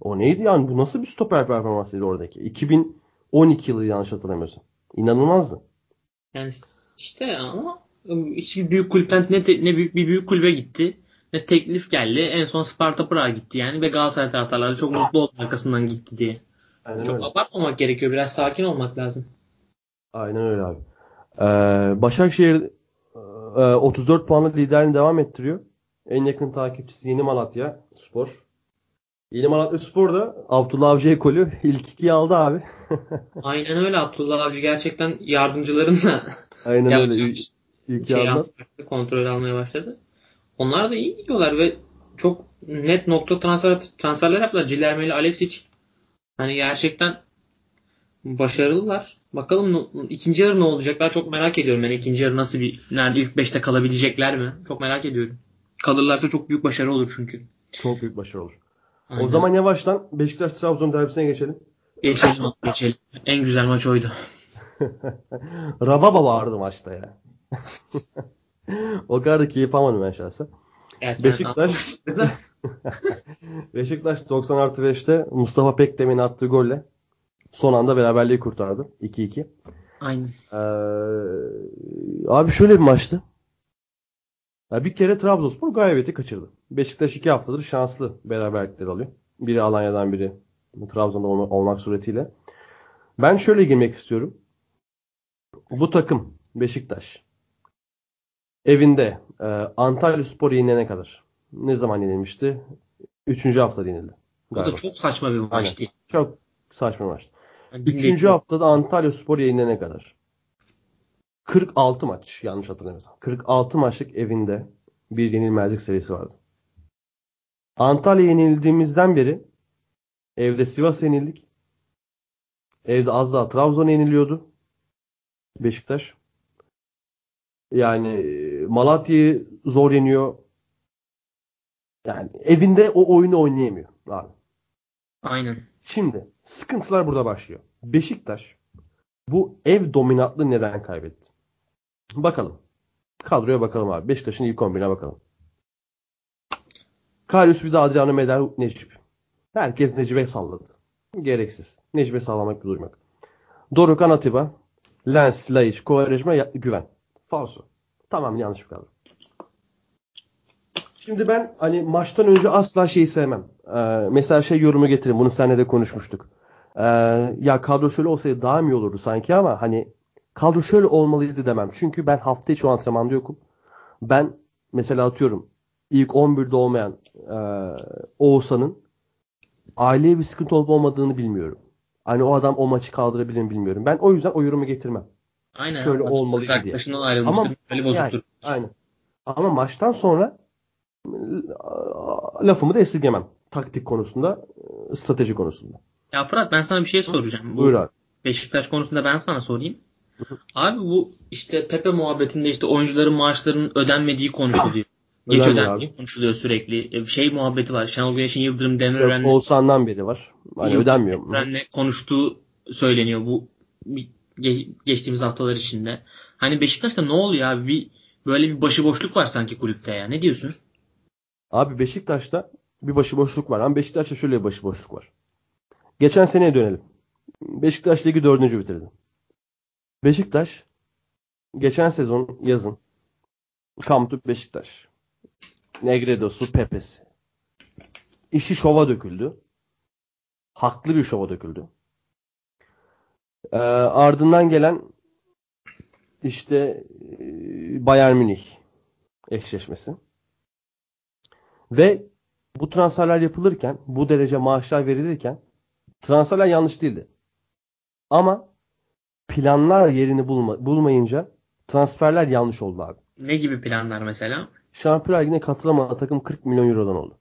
O neydi yani? Bu nasıl bir stoper performansıydı oradaki? 2012 yılı yanlış hatırlamıyorsam. İnanılmazdı. Yani işte ama hiçbir büyük kulüpten ne, te- ne büyük bir büyük kulübe gitti. Ne teklif geldi. En son Sparta Prag'a gitti yani ve Galatasaray taraftarları çok mutlu oldu arkasından gitti diye. Aynen Çok öyle. abartmamak gerekiyor. Biraz sakin olmak lazım. Aynen öyle abi. Ee, Başakşehir e, 34 puanlı liderliğini devam ettiriyor. En yakın takipçisi Yeni Malatya Spor. Yeni Malatya Spor da Abdullah Avcı ekolü ilk ikiyi aldı abi. Aynen öyle Abdullah Avcı gerçekten yardımcılarınla Aynen öyle. İlk, şey yapmaya başladı, kontrol almaya başladı. Onlar da iyi gidiyorlar ve çok net nokta transfer, transferler yaptılar. Cilerme ile Alexic hani gerçekten başarılılar. Bakalım ikinci yarı ne olacak? Ben çok merak ediyorum. Yani ikinci yarı nasıl bir nerede ilk 5'te kalabilecekler mi? Çok merak ediyorum. Kalırlarsa çok büyük başarı olur çünkü. Çok büyük başarı olur. Aynen. O zaman yavaştan Beşiktaş-Trabzon derbisine geçelim. geçelim, geçelim. En güzel maç oydu. Rababa vardı maçta ya. O kadar da keyif almadım ben şahsen. Yani Beşiktaş-. Beşiktaş 90 artı 5'te Mustafa Pekdemir'in attığı golle son anda beraberliği kurtardı. 2-2. Aynen. Ee, abi şöyle bir maçtı. Ya bir kere Trabzonspor galibiyeti kaçırdı. Beşiktaş iki haftadır şanslı beraberlikleri alıyor. Biri Alanya'dan biri Trabzon'da olma- olmak suretiyle. Ben şöyle girmek istiyorum. Bu takım Beşiktaş evinde e, Antalya Spor yenilene kadar ne zaman yenilmişti? Üçüncü hafta yenildi. Bu da Galiba. çok saçma bir maçtı. Çok saçma maçtı. Yani Üçüncü bilmiyorum. haftada Antalya Spor yenilene kadar. 46 maç yanlış hatırlamıyorsam. 46 maçlık evinde bir yenilmezlik serisi vardı. Antalya yenildiğimizden beri evde Sivas yenildik. Evde az daha Trabzon yeniliyordu. Beşiktaş. Yani Malatya'yı zor yeniyor. Yani evinde o oyunu oynayamıyor abi. Aynen. Şimdi sıkıntılar burada başlıyor. Beşiktaş bu ev dominantlığı neden kaybetti? Bakalım. Kadroya bakalım abi. Beşiktaş'ın ilk 11'ine bakalım. Karius Vida, Adriano Medel, Necip. Herkes Necip'e salladı. Gereksiz. Necip'e sallamak bir durum yok. Dorukhan Atiba, Lens, Laiç, Kovarejma, Güven. Falso. Tamam yanlış bir kadro. Şimdi ben hani maçtan önce asla şeyi sevmem. Ee, mesela şey yorumu getirin. Bunu seninle de konuşmuştuk. Ee, ya kadro şöyle olsaydı daha mı iyi olurdu sanki ama hani kadro şöyle olmalıydı demem. Çünkü ben hafta içi o antrenmanda yokum. Ben mesela atıyorum ilk 11'de olmayan e, Oğuzhan'ın aileye bir sıkıntı olup olmadığını bilmiyorum. Hani o adam o maçı kaldırabilir mi bilmiyorum. Ben o yüzden o yorumu getirmem. Aynen. Şöyle Bak, olmalıydı diye. Ayrılmıştır. Ama Böyle bozuktur. Yani, aynen. Ama maçtan sonra e, lafımı da esirgemem. Taktik konusunda, e, strateji konusunda. Ya Fırat ben sana bir şey soracağım. Bu Buyur abi. Beşiktaş konusunda ben sana sorayım. Abi bu işte Pepe muhabbetinde işte oyuncuların maaşlarının ödenmediği konuşuluyor. Geç Ödenmiyor ödendiği abi. konuşuluyor sürekli. E, Şey muhabbeti var. Şenol Güneş'in Yıldırım Demirören'le Oğuzhan'dan beri var. Hani ödenmiyor. Demirören'le konuştuğu söyleniyor bu ge- geçtiğimiz haftalar içinde. Hani Beşiktaş'ta ne oluyor abi? Bir, böyle bir başıboşluk var sanki kulüpte ya. Ne diyorsun? Abi Beşiktaş'ta bir başıboşluk var. Ama Beşiktaş'ta şöyle bir başıboşluk var. Geçen seneye dönelim. Beşiktaş ligi dördüncü bitirdi. Beşiktaş geçen sezon yazın Kamtu Beşiktaş. Negredo'su, Pepe'si. İşi şova döküldü. Haklı bir şova döküldü. Ee, ardından gelen işte e, Bayern Münih eşleşmesi. Ve bu transferler yapılırken, bu derece maaşlar verilirken transferler yanlış değildi. Ama planlar yerini bulma, bulmayınca transferler yanlış oldu abi. Ne gibi planlar mesela? Şampiyonlar Ligi'ne katılamayan takım 40 milyon eurodan oldu.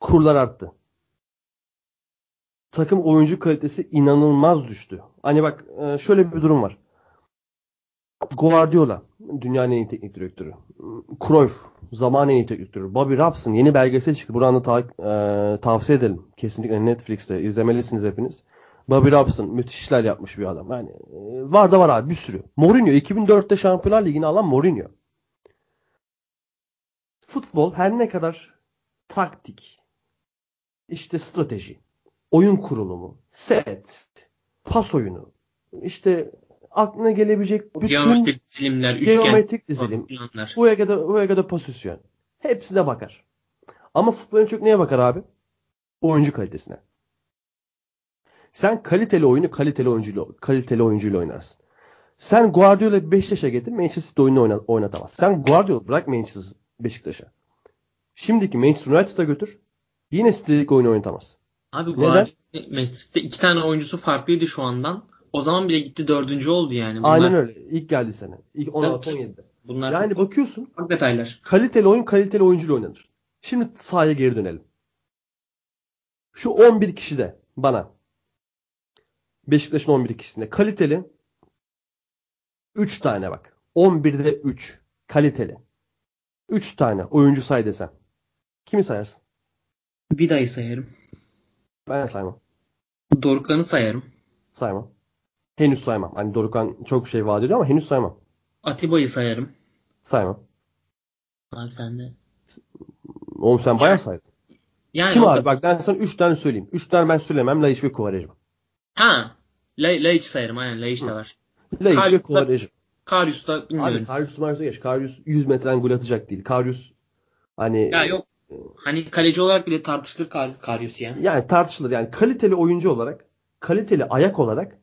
Kurlar arttı. Takım oyuncu kalitesi inanılmaz düştü. Hani bak e, şöyle bir durum var. Guardiola dünyanın en iyi teknik direktörü. Cruyff zamanın en iyi teknik direktörü. Bobby Robson yeni belgesel çıktı. Buradan da ta- e, tavsiye edelim. Kesinlikle Netflix'te izlemelisiniz hepiniz. Bobby Robson müthiş işler yapmış bir adam. Yani e, var da var abi bir sürü. Mourinho 2004'te Şampiyonlar Ligi'ni alan Mourinho. Futbol her ne kadar taktik, işte strateji, oyun kurulumu, set, pas oyunu, işte aklına gelebilecek bütün Geometrik dizilimler, üçgen geometrik dizilim, planlar. Uega'da, Uega'da pozisyon. Hepsine bakar. Ama futbolun çok neye bakar abi? Oyuncu kalitesine. Sen kaliteli oyunu kaliteli oyuncuyla, kaliteli oyuncuyla oynarsın. Sen Guardiola'yı Beşiktaş'a getir Manchester City oyunu oyna- oynatamaz. Sen Guardiola bırak Manchester Beşiktaş'a. Şimdiki Manchester United'a götür. Yine City'deki oyunu oynatamaz. Abi? Guardiola Manchester'da iki tane oyuncusu farklıydı şu andan. O zaman bile gitti dördüncü oldu yani. Bunlar, Aynen öyle. İlk geldi sene. İlk Tabii. 16-17'de. Bunlar Yani bakıyorsun detaylar. kaliteli oyun kaliteli oyuncuyla oynanır. Şimdi sahaya geri dönelim. Şu 11 kişi de bana Beşiktaş'ın 11 ikisinde. Kaliteli 3 tane bak. 11'de 3. Kaliteli. 3 tane oyuncu say desem. Kimi sayarsın? Vida'yı sayarım. Ben saymam. Dorukhan'ı sayarım. Saymam. Henüz saymam. Hani Dorukhan çok şey vaat ediyor ama henüz saymam. Atiba'yı sayarım. Saymam. Abi sen de. Oğlum sen bayağı saydın. Yani Kim abi? da- Bak ben sana 3 tane söyleyeyim. 3 tane ben söylemem. Laiç ve Kovarejma. Ha. La Laiç sayarım. Aynen Laiç de var. Laiç ve Kovarejma. Karius da Abi bilmiyorum. Karius Mars'a geç. Karius 100 metreden gol atacak değil. Karius hani ya yok. Hani kaleci olarak bile tartışılır Kar Karius ya. yani tartışılır. Yani kaliteli oyuncu olarak, kaliteli ayak olarak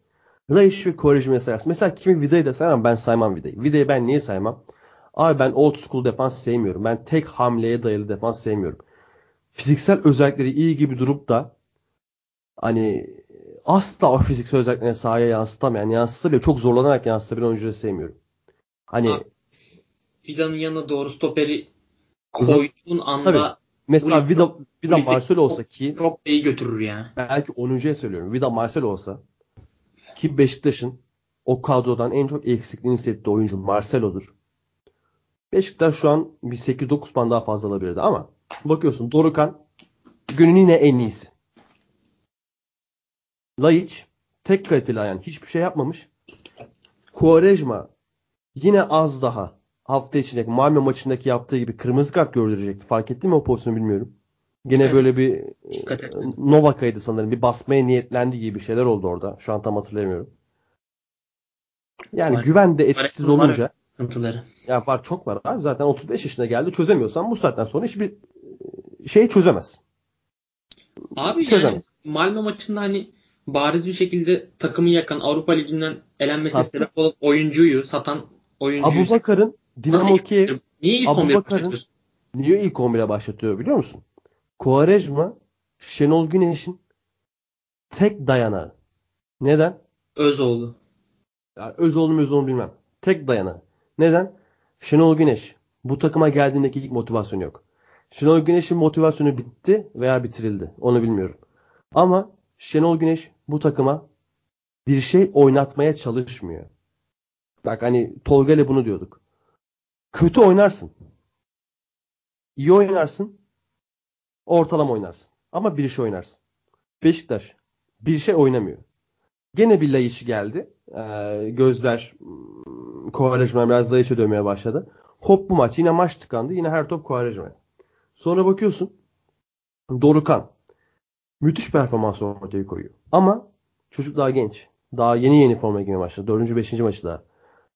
Laiç ve Kovarejma'yı sayarsın. Mesela kimi Vida'yı da saymam. Ben saymam Vida'yı. Vida'yı ben niye saymam? Abi ben old school defans sevmiyorum. Ben tek hamleye dayalı defans sevmiyorum. Fiziksel özellikleri iyi gibi durup da hani asla o fiziksel özelliklerini sahaya yansıtamayan, yansıtsa bile çok zorlanarak yansıtabilen oyuncuları sevmiyorum. Hani Vida'nın yanına doğru stoperi. Koyduğun anda Tabii. mesela Vida, Vida Marcelo olsa ki çok iyi götürür ya. belki 10.ya söylüyorum. Vida Marcelo olsa ki Beşiktaş'ın o kadrodan en çok eksikliğini hissettiği oyuncu Marcelo'dur. Beşiktaş şu an bir 8-9 puan daha fazla alabilirdi ama bakıyorsun Dorukan günün yine en iyisi. Laiç tek kaliteli ayağın hiçbir şey yapmamış. Quaresma yine az daha hafta içindeki Malmö maçındaki yaptığı gibi kırmızı kart gördürecekti. Fark etti mi o pozisyonu bilmiyorum. Gene Evet. böyle bir et. Novaka'ydı sanırım. Bir basmaya niyetlendi gibi bir şeyler oldu orada. Şu an tam hatırlayamıyorum. Yani Var. güven de etkisiz Var. olunca Sıkıntıları. ya var çok var abi. Zaten 35 yaşına geldi. Çözemiyorsan bu saatten sonra hiçbir şey çözemez. Abi yani Çözemez. Malmö maçında hani bariz bir şekilde takımı yakan Avrupa Ligi'nden elenmesine sebep olan oyuncuyu satan oyuncuyu Abu Bakar'ın Dinamo Kiev niye ilk Abu 11'e Bakar'ın- başlatıyorsun? niye ilk 11'e başlatıyor biliyor musun? Quaresma Şenol Güneş'in tek dayanağı. Neden? Özoğlu. Ya Özoğlu mu Özoğlu bilmem. Tek dayanağı. Neden? Şenol Güneş bu takıma geldiğindeki ilk motivasyonu yok. Şenol Güneş'in motivasyonu bitti veya bitirildi. Onu bilmiyorum. Ama Şenol Güneş bu takıma bir şey oynatmaya çalışmıyor. Bak hani Tolga ile bunu diyorduk. Kötü oynarsın. İyi oynarsın. Ortalama oynarsın. Ama bir şey oynarsın. Beşiktaş bir şey oynamıyor. Gene bir layışı geldi. Ee, gözler hmm, Kovarejma biraz layışa dönmeye başladı. Hop bu maç. Yine maç tıkandı. Yine her top Kovarejma'ya. Sonra bakıyorsun Dorukan müthiş performans ortaya koyuyor. Ama çocuk daha genç. Daha yeni yeni forma giymeye başladı. Dördüncü, beşinci maçı daha.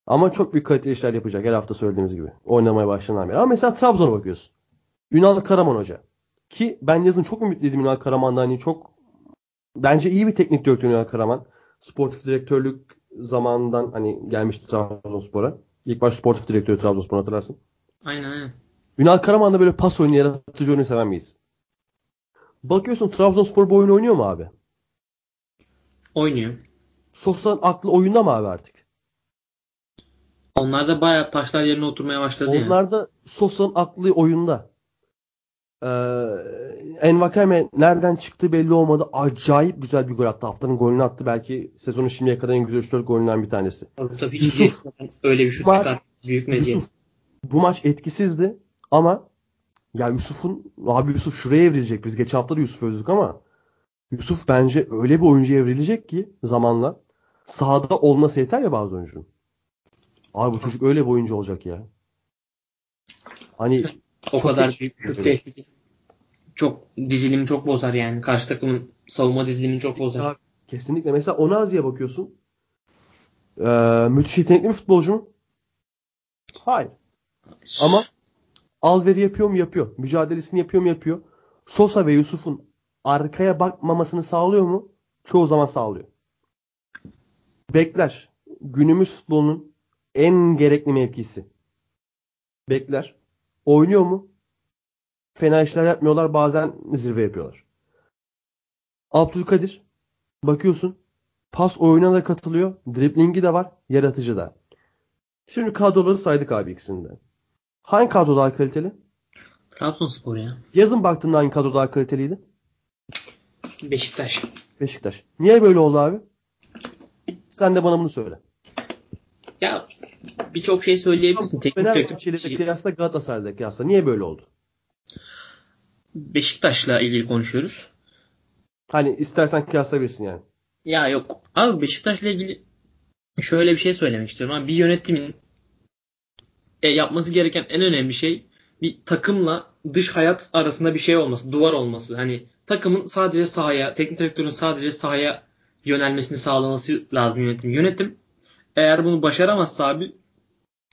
Ama çok büyük kaliteli işler yapacak. Her hafta söylediğimiz gibi. Oynamaya başlanan beri. Ama mesela Trabzon'a bakıyorsun. Ünal Karaman Hoca. Ki ben yazın çok ümitliydim Ünal Karaman'dan. Hani çok bence iyi bir teknik direktör Ünal Karaman. Sportif direktörlük zamanından hani gelmişti Trabzonspor'a. İlk baş sportif direktörü Trabzonspor hatırlarsın. Aynen aynen. Ünal Karaman da böyle pas oyunu, yaratıcı oyunu seven miyiz? Bakıyorsun Trabzonspor bu oyunu oynuyor mu abi? Oynuyor. Sosa'nın aklı oyunda mı abi artık? Onlar da bayağı taşlar yerine oturmaya başladı yani. Onlar da Sosa'nın aklı oyunda. Ee, Envakame nereden çıktı belli olmadı. Acayip güzel bir gol attı. Haftanın golünü attı. Belki sezonun şimdiye kadar en güzel 3-4 golünden bir tanesi. Tabii tabii hiç Yusuf. öyle bir şut Maç- çıkar. Büyük meziyet. Bu maç etkisizdi ama ya Yusuf'un abi Yusuf şuraya evrilecek. Biz geçen hafta da Yusuf övdük ama Yusuf bence öyle bir oyuncuya evrilecek ki zamanla sahada olması yeter ya bazı oyuncunun. Abi bu çocuk öyle bir oyuncu olacak ya. Hani O kadar büyük tehdidi. Çok dizilimi çok bozar yani. Karşı takımın savunma dizilimini çok bozar. Abi, kesinlikle. Mesela Onazi'ye bakıyorsun. Ee, müthiş yetenekli bir futbolcu mu? Hayır. Ama Alveri yapıyor mu? Yapıyor. Mücadelesini yapıyor mu? Yapıyor. Sosa ve Yusuf'un arkaya bakmamasını sağlıyor mu? Çoğu zaman sağlıyor. Bekler. Günümüz futbolunun en gerekli mevkisi. Bekler. Oynuyor mu? Fena işler yapmıyorlar. Bazen zirve yapıyorlar. Abdülkadir. Bakıyorsun. Pas oyuna da katılıyor. Driblingi de var. Yaratıcı da. Şimdi kadroları saydık abi ikisinde. Hangi kadro daha kaliteli? Trabzonspor ya. Yazın baktığında hangi kadro daha kaliteliydi? Beşiktaş. Beşiktaş. Niye böyle oldu abi? Sen de bana bunu söyle. Ya birçok şey söyleyebilirsin. Teknik de kıyasla Galatasaray'da kıyasla. Niye böyle oldu? Beşiktaş'la ilgili konuşuyoruz. Hani istersen kıyaslayabilirsin yani. Ya yok. Abi Beşiktaş'la ilgili şöyle bir şey söylemek istiyorum. Abi bir yönetimin e, yapması gereken en önemli şey bir takımla dış hayat arasında bir şey olması, duvar olması. Hani takımın sadece sahaya, teknik direktörün sadece sahaya yönelmesini sağlaması lazım yönetim. Yönetim eğer bunu başaramazsa abi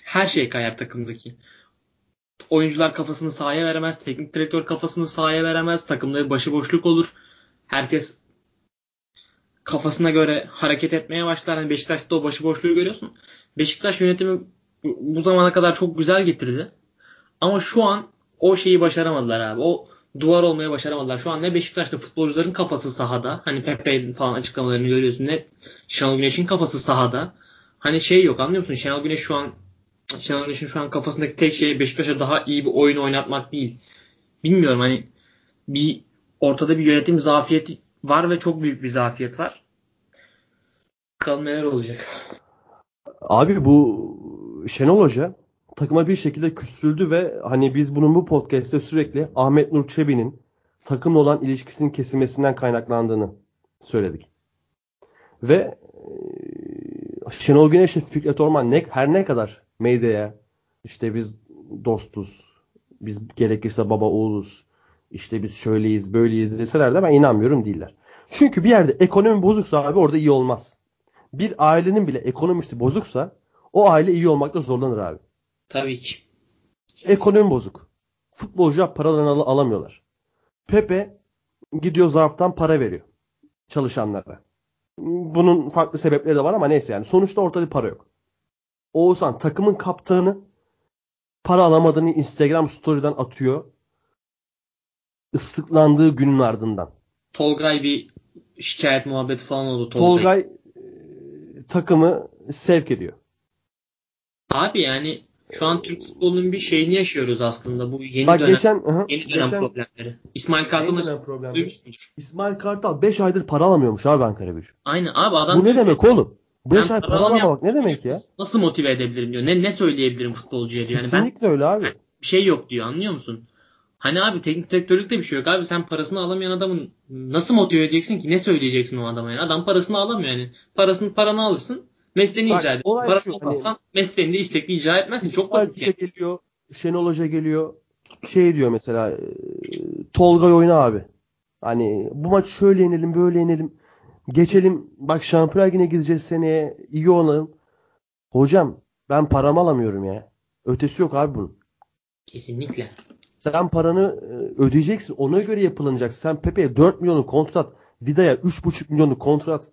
her şey kayar takımdaki. Oyuncular kafasını sahaya veremez, teknik direktör kafasını sahaya veremez, takımda başıboşluk olur. Herkes kafasına göre hareket etmeye başlar. Yani Beşiktaş'ta o başıboşluğu görüyorsun. Beşiktaş yönetimi bu zamana kadar çok güzel getirdi. Ama şu an o şeyi başaramadılar abi. O duvar olmaya başaramadılar. Şu an ne Beşiktaş'ta futbolcuların kafası sahada. Hani Pepe'nin falan açıklamalarını görüyorsun. Ne Şenol Güneş'in kafası sahada. Hani şey yok anlıyor musun? Şenol Güneş şu an Şenol Güneş'in şu an kafasındaki tek şey Beşiktaş'a daha iyi bir oyun oynatmak değil. Bilmiyorum hani bir ortada bir yönetim zafiyeti var ve çok büyük bir zafiyet var. Bakalım neler olacak. Abi bu Şenol Hoca takıma bir şekilde küstüldü ve hani biz bunun bu podcast'te sürekli Ahmet Nur Çebi'nin takımla olan ilişkisinin kesilmesinden kaynaklandığını söyledik. Ve Şenol Güneş ile Fikret Orman ne, her ne kadar medyaya işte biz dostuz, biz gerekirse baba oğluz, işte biz şöyleyiz böyleyiz deseler de ben inanmıyorum değiller. Çünkü bir yerde ekonomi bozuksa abi orada iyi olmaz. Bir ailenin bile ekonomisi bozuksa o aile iyi olmakta zorlanır abi. Tabii ki. Ekonomi bozuk. Futbolcular paralarını al- alamıyorlar. Pepe gidiyor zarftan para veriyor çalışanlara. Bunun farklı sebepleri de var ama neyse yani. Sonuçta ortada bir para yok. Oğuzhan takımın kaptanı para alamadığını Instagram story'den atıyor. Islıklandığı günün ardından. Tolgay bir şikayet muhabbeti falan oldu. Tolgay, Tolgay e, takımı sevk ediyor. Abi yani şu an Türk futbolunun bir şeyini yaşıyoruz aslında. Bu yeni Bak dönem geçen, hı, yeni dönem geçen problemleri. İsmail Kartal'ın duymuşsundur. İsmail Kartal 5 aydır para alamıyormuş abi Ankara gücü. Aynen abi adam Bu ne ki, demek oğlum? 5 ben ay para alamamak ne demek ya? Nasıl motive edebilirim diyor. Ne ne söyleyebilirim futbolcuya diyor. Yani ben Kesinlikle öyle abi. bir şey yok diyor anlıyor musun? Hani abi teknik direktörlükte bir şey yok abi sen parasını alamayan adamın nasıl motive edeceksin ki ne söyleyeceksin o adama yani adam parasını alamıyor yani parasını paranı alırsın mesleğini Bak, icra olay paranı şu, hani- mesleğini de istekli icra etmezsin çok basit yani. Geliyor, Şenol Hoca geliyor. Şey diyor mesela e, Tolgay oyna abi. Hani bu maç şöyle yenelim böyle yenelim. Geçelim bak Şampiyonlar Ligi'ne gideceğiz seneye iyi oynayalım. Hocam ben paramı alamıyorum ya. Ötesi yok abi bunun. Kesinlikle. Sen paranı e, ödeyeceksin. Ona göre yapılacaksın. Sen Pepe'ye 4 milyonluk kontrat, Vida'ya 3,5 milyonluk kontrat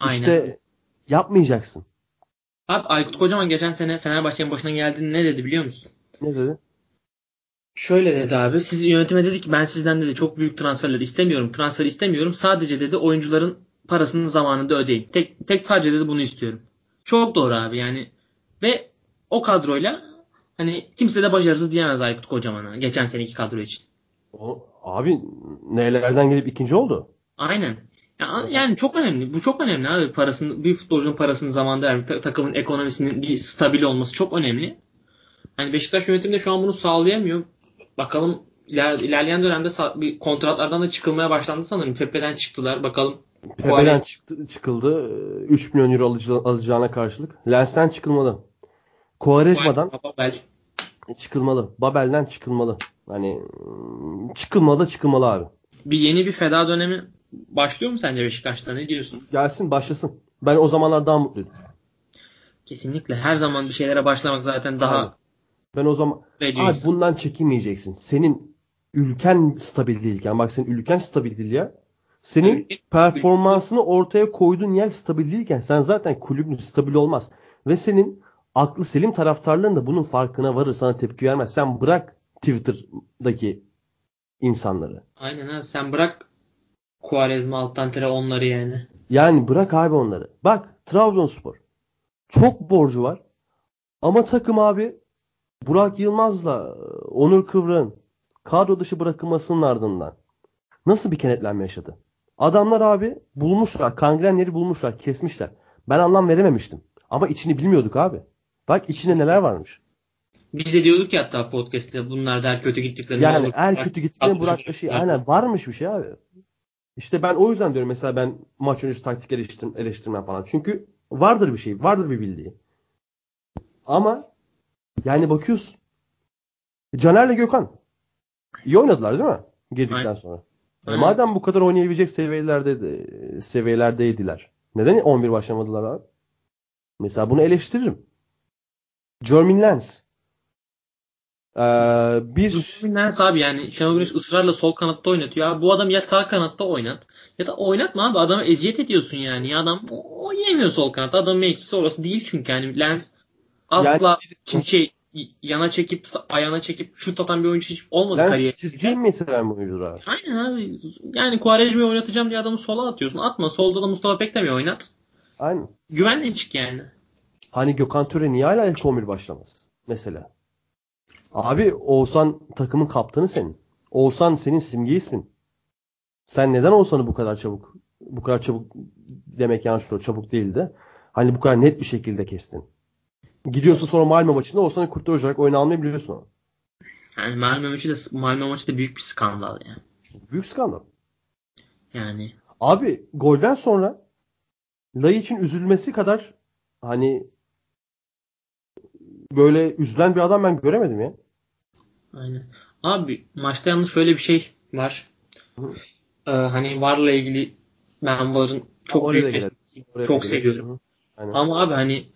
Aynen. işte yapmayacaksın. Abi Aykut Kocaman geçen sene Fenerbahçe'nin başına geldiğinde ne dedi biliyor musun? Ne dedi? Şöyle dedi abi. Siz yönetime dedi ki ben sizden dedi çok büyük transferler istemiyorum. Transfer istemiyorum. Sadece dedi oyuncuların parasını zamanında ödeyin. Tek, tek sadece dedi bunu istiyorum. Çok doğru abi yani. Ve o kadroyla hani kimse de başarısız diyemez Aykut Kocaman'a. Geçen seneki kadro için. O, abi nelerden gelip ikinci oldu? Aynen. Ya- Yani çok önemli. Bu çok önemli abi. Parasını, bir futbolcunun parasını zamanında vermek, ta- takımın ekonomisinin bir stabil olması çok önemli. Hani Beşiktaş yönetimi de şu an bunu sağlayamıyor. Bakalım iler, ilerleyen dönemde bir kontratlardan da çıkılmaya başlandı sanırım. Pepe'den çıktılar. Bakalım Pepe'den çıktı, çıkıldı. 3 milyon euro alıcı, alacağına karşılık. Lens'ten çıkılmalı. Quaresma'dan Babel. çıkılmalı. Babel'den çıkılmalı. Hani mm, çıkılmalı çıkılmalı abi. Bir yeni bir feda dönemi başlıyor mu sence Beşiktaş'ta? Ne diyorsun? Gelsin başlasın. Ben o zamanlar daha mutluydum. Kesinlikle. Her zaman bir şeylere başlamak zaten daha Aynen. Ben o zaman abi bundan çekinmeyeceksin. Senin ülken stabil değilken bak senin ülken stabil değil ya. Senin Ülke- performansını ortaya koyduğun yer stabil değilken sen zaten kulübün stabil olmaz. Ve senin aklı selim taraftarların da bunun farkına varır sana tepki vermez. Sen bırak Twitter'daki insanları. Aynen abi sen bırak Quaresma alttan tere onları yani. Yani bırak abi onları. Bak Trabzonspor. Çok borcu var. Ama takım abi Burak Yılmaz'la Onur Kıvrık'ın kadro dışı bırakılmasının ardından nasıl bir kenetlenme yaşadı? Adamlar abi bulmuşlar. Kangren yeri bulmuşlar. Kesmişler. Ben anlam verememiştim. Ama içini bilmiyorduk abi. Bak içinde neler varmış. Biz de diyorduk ya hatta podcast'te bunlar der kötü gittiklerini Yani olur. er kötü gittiklerini Burak şey. Aynen varmış bir şey abi. İşte ben o yüzden diyorum mesela ben maç öncesi taktik eleştir, eleştirmem falan. Çünkü vardır bir şey. Vardır bir bildiği. Ama yani bakıyorsun. Caner'le Gökhan iyi oynadılar değil mi? Girdikten Aynen. sonra. Aynen. madem bu kadar oynayabilecek seviyelerde de- seviyelerdeydiler. Neden 11 başlamadılar abi? Mesela bunu eleştiririm. Jermaine Lens. Ee, bir Lens abi yani Şenol Güneş ısrarla sol kanatta oynatıyor. Abi bu adam ya sağ kanatta oynat ya da oynatma abi adama eziyet ediyorsun yani. Ya adam o- oynayamıyor sol kanatta. Adamın mevkisi orası değil çünkü yani Lens asla çiz- şey yana çekip ayağına çekip şut atan bir oyuncu hiç olmadı Lens kariyer. çizgi mi seven bir oyuncudur abi? Aynen abi. Yani Quaresma'yı oynatacağım diye adamı sola atıyorsun. Atma. Solda da Mustafa Beklemeyi oynat. Aynen. Güvenle çık yani. Hani Gökhan Töre niye hala ilk 11 başlamaz? Mesela. Abi Oğuzhan takımın kaptanı senin. Oğuzhan senin simge ismin. Sen neden Oğuzhan'ı bu kadar çabuk bu kadar çabuk demek yanlış olur. Çabuk değil de. Hani bu kadar net bir şekilde kestin. Gidiyorsun sonra Malmö maçında Oğuzhan'ı kurtaracak oyunu almayı biliyorsun ama. Yani Malmö maçı da Malmö maçı da büyük bir skandal yani. Büyük skandal. Yani Abi golden sonra için üzülmesi kadar hani böyle üzülen bir adam ben göremedim ya. aynen. Abi maçta yalnız şöyle bir şey var. Ee, hani VAR'la ilgili ben VAR'ın çok Oraya büyük Çok gelelim. seviyorum. Aynen. Ama abi hani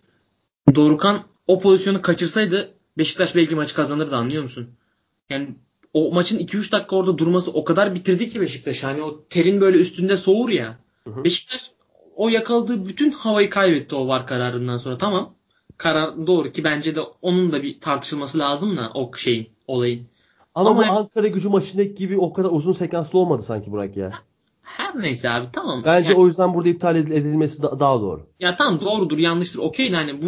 Dorukan o pozisyonu kaçırsaydı Beşiktaş belki maçı kazanırdı anlıyor musun? Yani o maçın 2-3 dakika orada durması o kadar bitirdi ki Beşiktaş. Hani o terin böyle üstünde soğur ya. Hı hı. Beşiktaş o yakaladığı bütün havayı kaybetti o var kararından sonra. Tamam. Karar doğru ki bence de onun da bir tartışılması lazım da o şeyin olayın. Ama, Ama- bu Ankara gücü maçındaki gibi o kadar uzun sekanslı olmadı sanki Burak ya. Her neyse abi tamam. Bence Yani- o yüzden burada iptal edil- edilmesi da- daha doğru. Ya tamam doğrudur yanlıştır okey de hani bu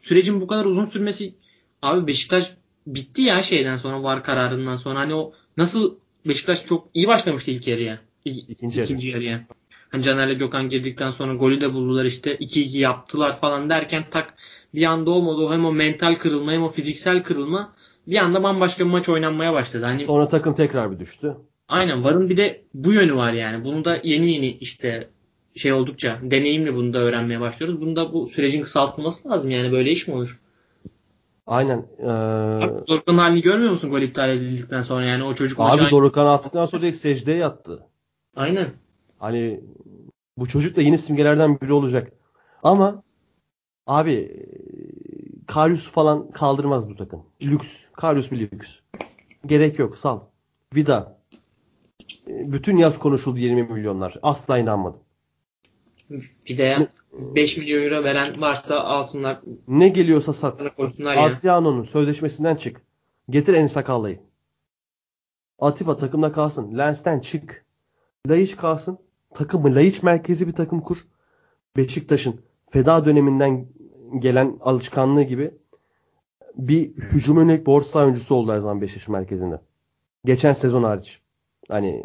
sürecin bu kadar uzun sürmesi abi Beşiktaş bitti ya şeyden sonra var kararından sonra hani o nasıl Beşiktaş çok iyi başlamıştı ilk yarıya. İ- İkinci yarı. ikinci yarıya. Hani Caner'le Gökhan girdikten sonra golü de buldular işte 2-2 yaptılar falan derken tak bir anda olmadı o hem o mental kırılma hem o fiziksel kırılma bir anda bambaşka bir maç oynanmaya başladı. Hani Sonra takım tekrar bir düştü. Aynen VAR'ın bir de bu yönü var yani. Bunu da yeni yeni işte şey oldukça deneyimle bunu da öğrenmeye başlıyoruz. Bunu da bu sürecin kısaltılması lazım yani böyle iş mi olur? Aynen. Ee, Doruk'un halini görmüyor musun gol iptal edildikten sonra yani o çocuk abi Dorukhan attıktan sonra direkt secdeye yattı. Aynen. Hani bu çocuk da yeni simgelerden biri olacak. Ama abi Karius falan kaldırmaz bu takım. Lüks. Karius bir lüks. Gerek yok. Sal. Vida. E, Bütün yaz konuşuldu 20 milyonlar. Asla inanmadım. De 5 milyon euro veren varsa alsınlar Ne geliyorsa sat. Adriano'nun sözleşmesinden çık. Getir en sakallıyı. Atiba takımda kalsın. Lens'ten çık. Laiç kalsın. Takımı Laiç merkezi bir takım kur. Beşiktaş'ın feda döneminden gelen alışkanlığı gibi bir hücum yönelik borç saha oyuncusu oldu her zaman Beşiktaş merkezinde. Geçen sezon hariç. Hani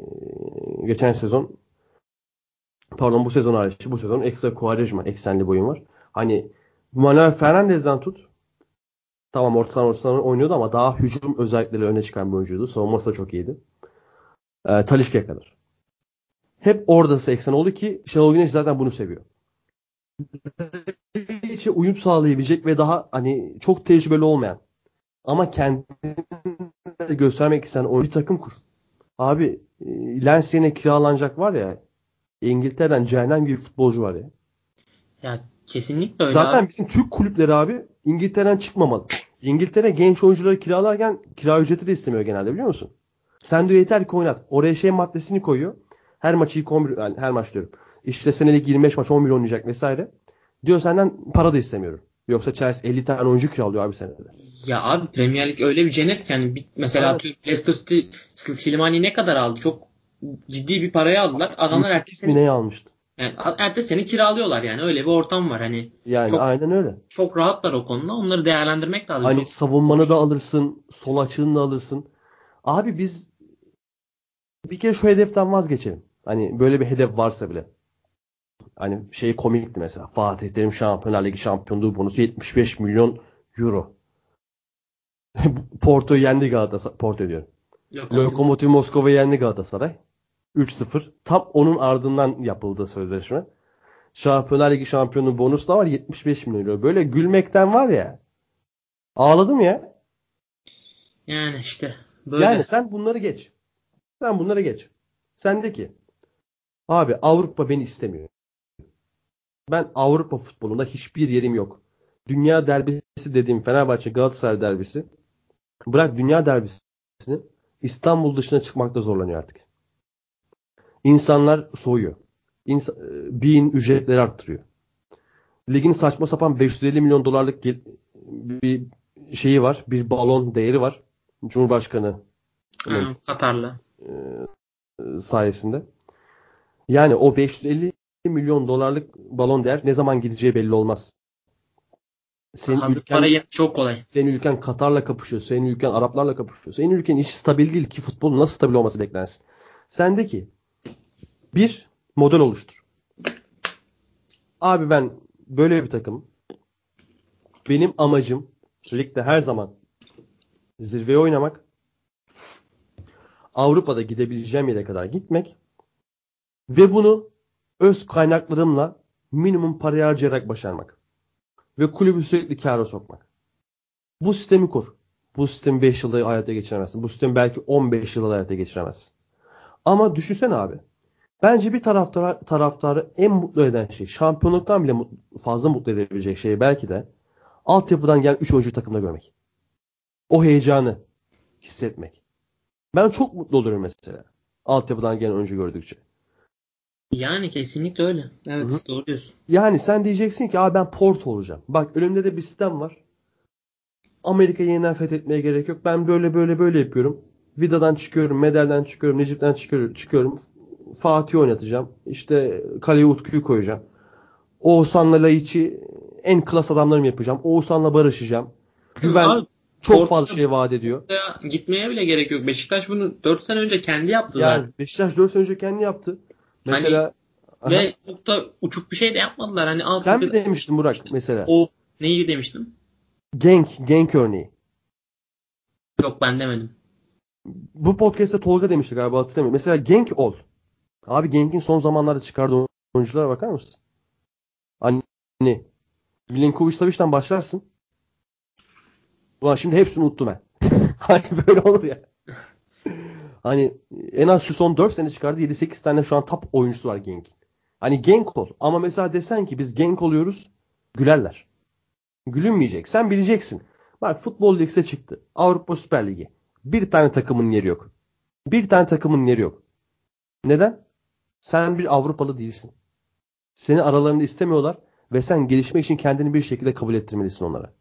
e, geçen sezon pardon bu sezon hariç. Bu sezon ekstra Quaresma eksenli boyun var. Hani Manuel Fernandez'den tut. Tamam orta saha orta saha oynuyordu ama daha hücum özellikleri öne çıkan bir oyuncuydu. Savunması da çok iyiydi. Ee, Talişka'ya kadar. Hep orada eksen oldu ki Şenol Güneş zaten bunu seviyor. İçe uyum sağlayabilecek ve daha hani çok tecrübeli olmayan ama kendini göstermek isteyen o bir takım kur. Abi e, Lens yerine kiralanacak var ya İngiltere'den cehennem gibi futbolcu var ya. Ya kesinlikle öyle Zaten abi. bizim Türk kulüpleri abi İngiltere'den çıkmamalı. İngiltere genç oyuncuları kiralarken kira ücreti de istemiyor genelde biliyor musun? Sen diyor yeter ki oynat. Oraya şey maddesini koyuyor. Her maçı ilk 11, yani her maç diyorum. İşte senelik 25 maç 11 oynayacak vesaire. Diyor senden para da istemiyorum. Yoksa Chelsea 50 tane oyuncu kiralıyor abi senede. Ya abi Premier Lig öyle bir cennet ki yani bir- mesela Evet. Leicester City Sil- Slimani ne kadar aldı? Çok ciddi bir paraya aldılar. Adamlar 28 ertesi sene, neyi almıştı? yani ertesi sene kiralıyorlar yani. Öyle bir ortam var. Hani Yani Çok- aynen öyle. çok rahatlar o konuda. Onları değerlendirmek lazım. Hani Çok- savunmanı da alırsın, sol açığını da alırsın. Abi biz bir kere şu hedeften vazgeçelim. Hani böyle bir hedef varsa bile. Hani şey komikti mesela. Fatih Terim Şampiyonlar Ligi şampiyonluğu bonusu 75 milyon euro. Porto'yu yendi Galatasaray. Porto diyorum. Lokomotiv Moskova'yı yendi Galatasaray. 3-0. Tam onun ardından yapıldı sözleşme. Şampiyonlar Ligi şampiyonluğu bonus da var 75 milyon euro. Böyle gülmekten var ya. Ağladım ya. Yani işte böyle. Yani sen bunları geç. Sen bunları geç. Sen de ki abi Avrupa beni istemiyor. Ben Avrupa futbolunda hiçbir yerim yok. Dünya derbisi dediğim Fenerbahçe Galatasaray derbisi bırak dünya derbisini İstanbul dışına çıkmakta zorlanıyor artık. İnsanlar soğuyor. İns bin ücretleri arttırıyor. Ligin saçma sapan 550 milyon dolarlık bir şeyi var. Bir balon değeri var. Cumhurbaşkanı Katarlı e, sayesinde. Yani o 550 milyon dolarlık balon değer ne zaman gideceği belli olmaz. Senin Aha, ülken para çok kolay. Senin ülken Katar'la kapışıyor. Senin ülken Araplarla kapışıyor. Senin ülken işi stabil değil ki futbol nasıl stabil olması beklensin. Sendeki bir model oluştur. Abi ben böyle bir takım. Benim amacım ligde her zaman zirveye oynamak. Avrupa'da gidebileceğim yere kadar gitmek. Ve bunu öz kaynaklarımla minimum parayı harcayarak başarmak. Ve kulübü sürekli kâra sokmak. Bu sistemi kur. Bu sistemi 5 yılda hayata geçiremezsin. Bu sistemi belki 15 yılda hayata geçiremezsin. Ama düşünsene abi. Bence bir taraftar, taraftarı en mutlu eden şey, şampiyonluktan bile fazla mutlu edebilecek şey belki de altyapıdan gelen 3 oyuncu takımda görmek. O heyecanı hissetmek. Ben çok mutlu olurum mesela. Altyapıdan gelen oyuncu gördükçe. Yani kesinlikle öyle. Evet Hı-hı. doğru diyorsun. Yani sen diyeceksin ki abi ben port olacağım. Bak önümde de bir sistem var. Amerika'yı yeniden fethetmeye gerek yok. Ben böyle böyle böyle yapıyorum. Vida'dan çıkıyorum, Medel'den çıkıyorum, Necip'ten çıkıyorum. çıkıyorum. Fatih oynatacağım. İşte kaleye Utku'yu koyacağım. Oğuzhan'la Laiç'i en klas adamlarım yapacağım. Oğuzhan'la barışacağım. Güven abi, çok fazla şey vaat ediyor. Gitmeye bile gerek yok. Beşiktaş bunu 4 sene önce kendi yaptı yani, zaten. Beşiktaş 4 sene önce kendi yaptı. Mesela hani, ve çok da uçuk bir şey de yapmadılar. Hani alt Sen mi demiştin Burak mesela? O neyi demiştim? Genk, Genk örneği. Yok ben demedim. Bu podcast'te Tolga demişti galiba hatırlamıyorum. Mesela Genk ol. Abi Genk'in son zamanlarda çıkardığı oyunculara bakar mısın? Hani Milinkovic Savic'den başlarsın. Ulan şimdi hepsini unuttum ben. hani böyle olur ya. Hani en az şu son 4 sene çıkardı 7-8 tane şu an top oyuncusu var Genk'in. Hani Genk ol. Ama mesela desen ki biz Genk oluyoruz gülerler. Gülünmeyecek. Sen bileceksin. Bak futbol ligse çıktı. Avrupa Süper Ligi. Bir tane takımın yeri yok. Bir tane takımın yeri yok. Neden? Sen bir Avrupalı değilsin. Seni aralarında istemiyorlar ve sen gelişmek için kendini bir şekilde kabul ettirmelisin onlara.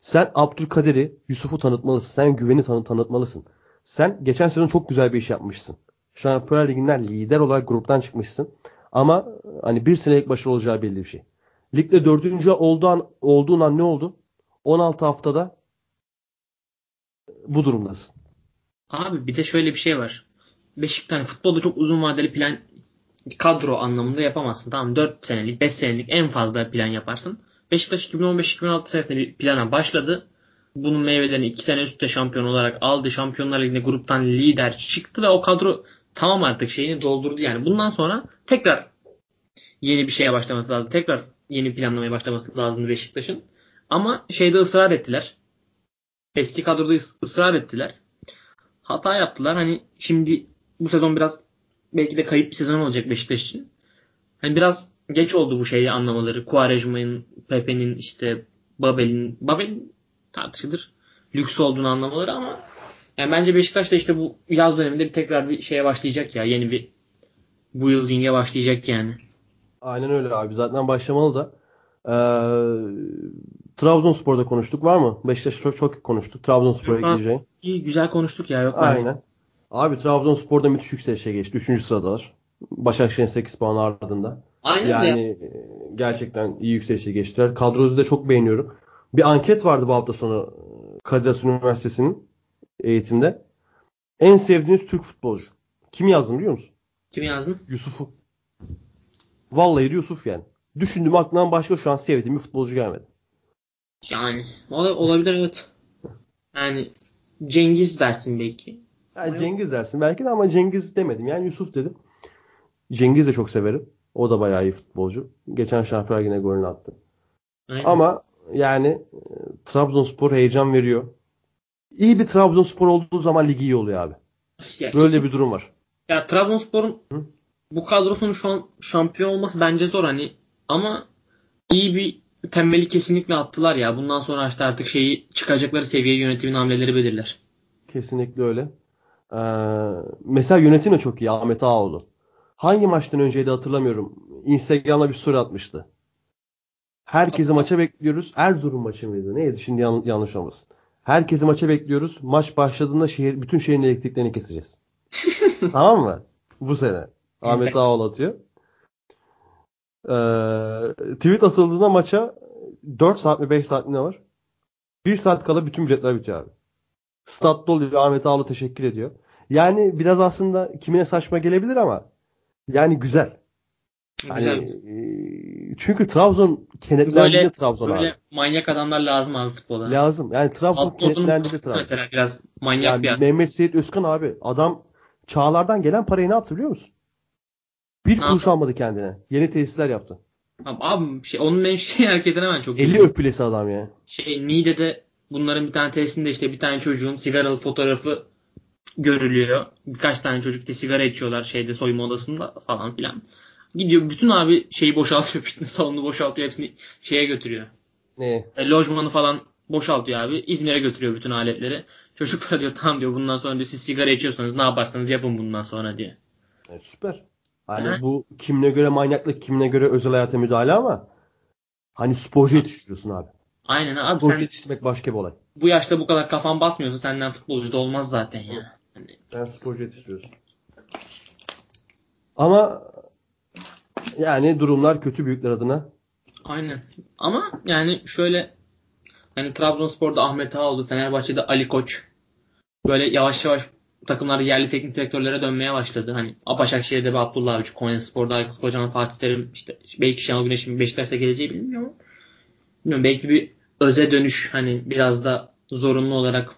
Sen Abdülkadir'i, Yusuf'u tanıtmalısın. Sen güveni tanı tanıtmalısın. Sen geçen sezon çok güzel bir iş yapmışsın. Şampiyonlar Ligi'nden lider olarak gruptan çıkmışsın. Ama hani bir senelik başarı olacağı belli bir şey. Ligde dördüncü olduğu an, olduğun an ne oldu? 16 haftada bu durumdasın. Abi bir de şöyle bir şey var. Beşiktaş futbolda çok uzun vadeli plan kadro anlamında yapamazsın. Tamam 4 senelik 5 senelik en fazla plan yaparsın. Beşiktaş 2015-2016 senesinde bir plana başladı. Bunun meyvelerini 2 sene üstte şampiyon olarak aldı. Şampiyonlar Ligi'nde gruptan lider çıktı ve o kadro tamam artık şeyini doldurdu yani. Bundan sonra tekrar yeni bir şeye başlaması lazım. Tekrar yeni planlamaya başlaması lazım Beşiktaş'ın. Ama şeyde ısrar ettiler. Eski kadroda ısrar ettiler. Hata yaptılar. Hani şimdi bu sezon biraz belki de kayıp bir sezon olacak Beşiktaş için. Hani biraz geç oldu bu şeyi anlamaları. Quaresma'nın, Pepe'nin işte Babel'in Babel'in tartışılır. Lüks olduğunu anlamaları ama yani bence Beşiktaş da işte bu yaz döneminde bir tekrar bir şeye başlayacak ya. Yeni bir bu yılding'e başlayacak yani. Aynen öyle abi. Zaten başlamalı da. Ee, Trabzonspor'da konuştuk. Var mı? Beşiktaş çok, çok konuştuk. Trabzonspor'a gideceğim. İyi güzel konuştuk ya. Yok Aynen. Yani. Abi Trabzonspor'da müthiş yükselişe geçti. Üçüncü sıradalar. Başakşehir'in 8 puan ardında. Aynen yani ya. E, gerçekten iyi yükselişe geçtiler. Kadrosu da çok beğeniyorum. Bir anket vardı bu hafta sonu Kadir Has Üniversitesi'nin eğitimde. En sevdiğiniz Türk futbolcu. Kim yazdın biliyor musun? Kimi yazdın? Yusuf'u. Vallahi Yusuf yani. Düşündüm aklımdan başka şu an sevdiğim bir futbolcu gelmedi. Yani ola- olabilir evet. Yani Cengiz dersin belki. Yani Cengiz dersin belki de ama Cengiz demedim. Yani Yusuf dedim. Cengiz de çok severim. O da bayağı iyi futbolcu. Geçen Şampiyonlar yine golünü attı. Aynen. Ama yani e, Trabzonspor heyecan veriyor. İyi bir Trabzonspor olduğu zaman ligi iyi oluyor abi. Ya Böyle kesin- bir durum var. Ya Trabzonspor'un Hı? bu kadrosunun şu an şampiyon olması bence zor hani ama iyi bir temeli kesinlikle attılar ya. Bundan sonra işte artık şeyi çıkacakları seviye yönetimin hamleleri belirler. Kesinlikle öyle. Ee, mesela yönetim de çok iyi Ahmet Ağaoğlu. Hangi maçtan önceydi hatırlamıyorum. Instagram'da bir story atmıştı. Herkesi maça bekliyoruz. Erzurum maçı mıydı? Neydi? Şimdi yan- yanlış olmasın. Herkesi maça bekliyoruz. Maç başladığında şehir, bütün şehrin elektriklerini keseceğiz. tamam mı? Bu sene. Ahmet. Ağaoğlu atıyor. Ee, tweet atıldığında maça 4 saat mi 5 saat mi ne var? 1 saat kala bütün biletler bitiyor abi. Stat doluyor. Ahmet Ağaoğlu teşekkür ediyor. Yani biraz aslında kimine saçma gelebilir ama yani güzel. Hani, Güzel. e, çünkü Trabzon kenetlendi Böyle- Trabzon Böyle abi. manyak adamlar lazım abi futbola. Lazım. Yani Trabzon Alt ordunun kenetlendi Trabzon. mesela biraz manyak Yani bir adam. Mehmet Seyit Özkan abi adam Çağlar'dan gelen parayı ne yaptı biliyor musun? Bir Ne kuruş almadı kendine. Yeni tesisler yaptı. Abi, abi şey, onun benim şey hareketine ben çok Eli öpülesi adam ya. şey Niğde'de bunların bir tane tesisinde işte bir tane çocuğun sigaralı fotoğrafı görülüyor. Birkaç tane çocuk da sigara içiyorlar şeyde soyunma odasında falan filan. Gidiyor bütün abi şeyi boşaltıyor. Fitness salonunu boşaltıyor. Hepsini şeye götürüyor. Ne? E, lojmanı falan boşaltıyor abi. İzmir'e götürüyor bütün aletleri. Çocuklar diyor tamam diyor bundan sonra diyor siz sigara içiyorsanız ne yaparsanız yapın bundan sonra diyor. E, süper. Hani bu kimine göre manyaklık, kimine göre özel hayata müdahale ama hani sporcu yetiştiriyorsun abi. Aynen abi Sporcu sen yetiştirmek başka bir olay. bu yaşta bu kadar kafan basmıyorsa senden futbolcu da olmaz zaten ya. Hani Sen sporcu yetiştiriyorsun. Ama yani durumlar kötü büyükler adına. Aynen. Ama yani şöyle hani Trabzonspor'da Ahmet Ağaoğlu, Fenerbahçe'de Ali Koç böyle yavaş yavaş takımlar yerli teknik direktörlere dönmeye başladı. Hani Başakşehir'de bir Abdullah Avcı, Konyaspor'da Aykut Kocaman, Fatih Terim işte belki Şenol Güneş'in Beşiktaş'ta geleceği bilmiyorum bilmiyorum belki bir öze dönüş hani biraz da zorunlu olarak